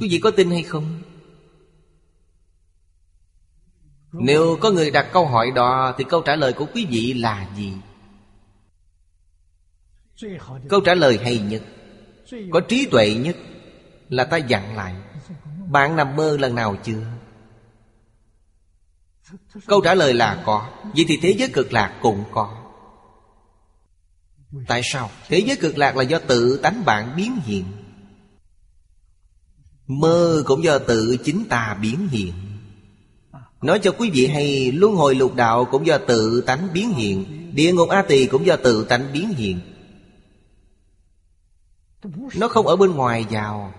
Quý vị có tin hay không? Nếu có người đặt câu hỏi đó, Thì câu trả lời của quý vị là gì? Câu trả lời hay nhất, Có trí tuệ nhất Là ta dặn lại, Bạn nằm mơ lần nào chưa? Câu trả lời là có, Vậy thì thế giới cực lạc cũng có. Tại sao? Thế giới cực lạc là do tự tánh bạn biến hiện. Mơ cũng do tự chính ta biến hiện. Nói cho quý vị hay, Luân hồi lục đạo cũng do tự tánh biến hiện, Địa ngục A Tỳ cũng do tự tánh biến hiện nó không ở bên ngoài vào.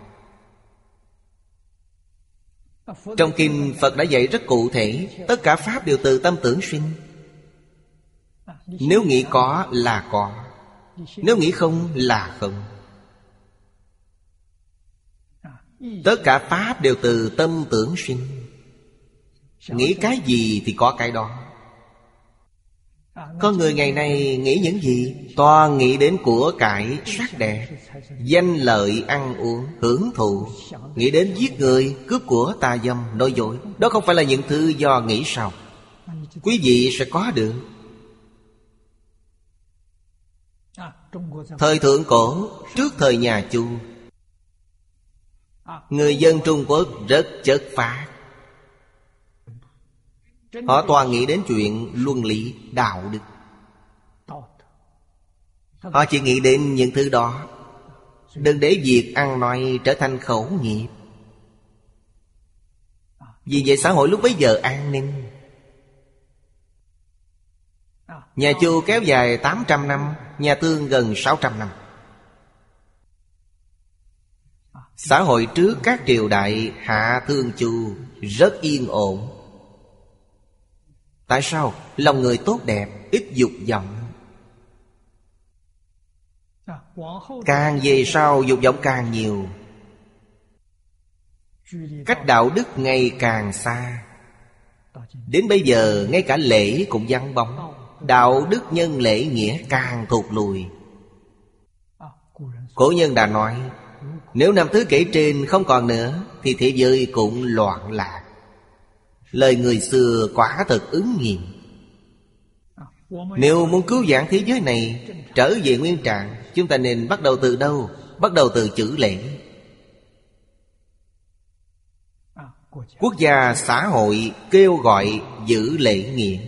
Trong kinh Phật đã dạy rất cụ thể, Tất cả Pháp đều từ tâm tưởng sinh. Nếu nghĩ có là có, Nếu nghĩ không là không. Tất cả Pháp đều từ tâm tưởng sinh. Nghĩ cái gì thì có cái đó con người ngày nay nghĩ những gì? Toàn nghĩ đến của cải sắc đẹp Danh lợi ăn uống, hưởng thụ. Nghĩ đến giết người, cướp của tà dâm, nói dối. Đó không phải là những thứ do nghĩ sao. Quý vị sẽ có được. Thời thượng cổ, trước thời nhà Chu Người dân Trung Quốc rất chất phạt Họ toàn nghĩ đến chuyện luân lý, đạo đức. Họ chỉ nghĩ đến những thứ đó. Đừng để việc ăn nói trở thành khẩu nghiệp. Vì vậy xã hội lúc bấy giờ an ninh. Nhà Chu kéo dài 800 năm Nhà Tương gần 600 năm. Xã hội trước các triều đại Hạ Thương Chu Rất yên ổn. Tại sao? Lòng người tốt đẹp Ít dục vọng? Càng về sau dục vọng càng nhiều. Cách đạo đức ngày càng xa. Đến bây giờ, ngay cả lễ cũng vắng bóng. Đạo đức nhân lễ nghĩa càng thụt lùi. Cổ nhân đã nói, Nếu năm thứ kể trên không còn nữa, Thì thế giới cũng loạn lạc. Lời người xưa quả thật ứng nghiệm. Nếu muốn cứu vãn thế giới này, Trở về nguyên trạng, Chúng ta nên bắt đầu từ đâu? Bắt đầu từ chữ lễ. Quốc gia xã hội kêu gọi giữ lễ nghĩa.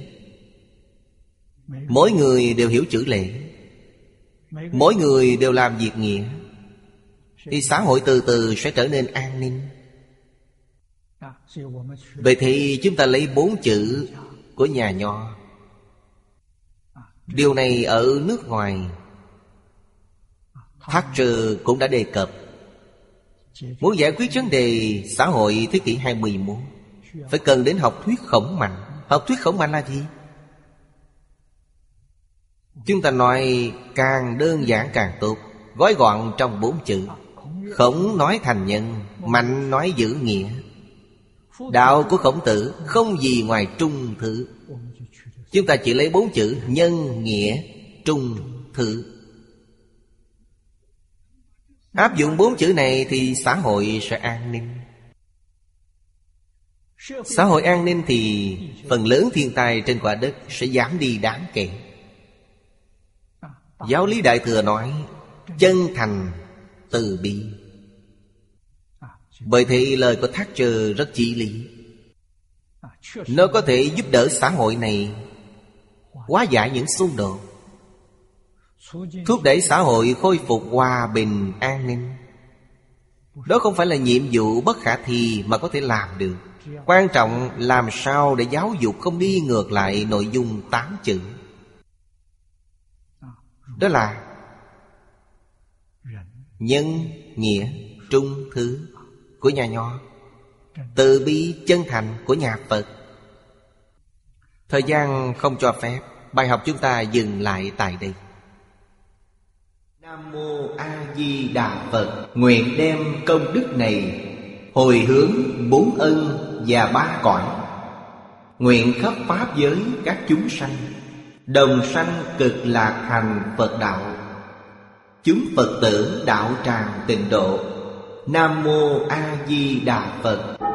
Mỗi người đều hiểu chữ lễ. Mỗi người đều làm việc nghĩa. Thì xã hội từ từ sẽ trở nên an ninh. Vậy thì chúng ta lấy bốn chữ của nhà nho. Điều này ở nước ngoài Thatcher cũng đã đề cập. Muốn giải quyết vấn đề xã hội thế kỷ 21 Phải cần đến học thuyết khổng mạnh. Học thuyết khổng mạnh là gì? Chúng ta nói càng đơn giản càng tốt. Gói gọn trong bốn chữ. Khổng nói thành nhân, Mạnh nói giữ nghĩa. Đạo của khổng tử không gì ngoài trung thử. Chúng ta chỉ lấy bốn chữ Nhân, nghĩa, trung, thử. Áp dụng bốn chữ này thì xã hội sẽ an ninh Xã hội an ninh thì phần lớn thiên tai trên quả đất sẽ giảm đi đáng kể Giáo lý Đại Thừa nói Chân thành từ bi bởi thế lời của Thatcher rất chỉ lý. Nó có thể giúp đỡ xã hội này Hóa giải những xung đột Thúc đẩy xã hội khôi phục hòa bình an ninh. Đó không phải là nhiệm vụ bất khả thi mà có thể làm được. Quan trọng làm sao để giáo dục không đi ngược lại nội dung tám chữ. Đó là Nhân, nghĩa, trung, thứ của nhà nho Từ bi, chân thành của nhà Phật. Thời gian không cho phép Bài học chúng ta dừng lại tại đây. Nam Mô A Di Đà Phật Nguyện đem công đức này Hồi hướng bốn ân và ba cõi. Nguyện khắp Pháp giới các chúng sanh Đồng sanh cực lạc thành Phật đạo. Chúng Phật tử đạo tràng tịnh độ Nam Mô A Di Đà Phật.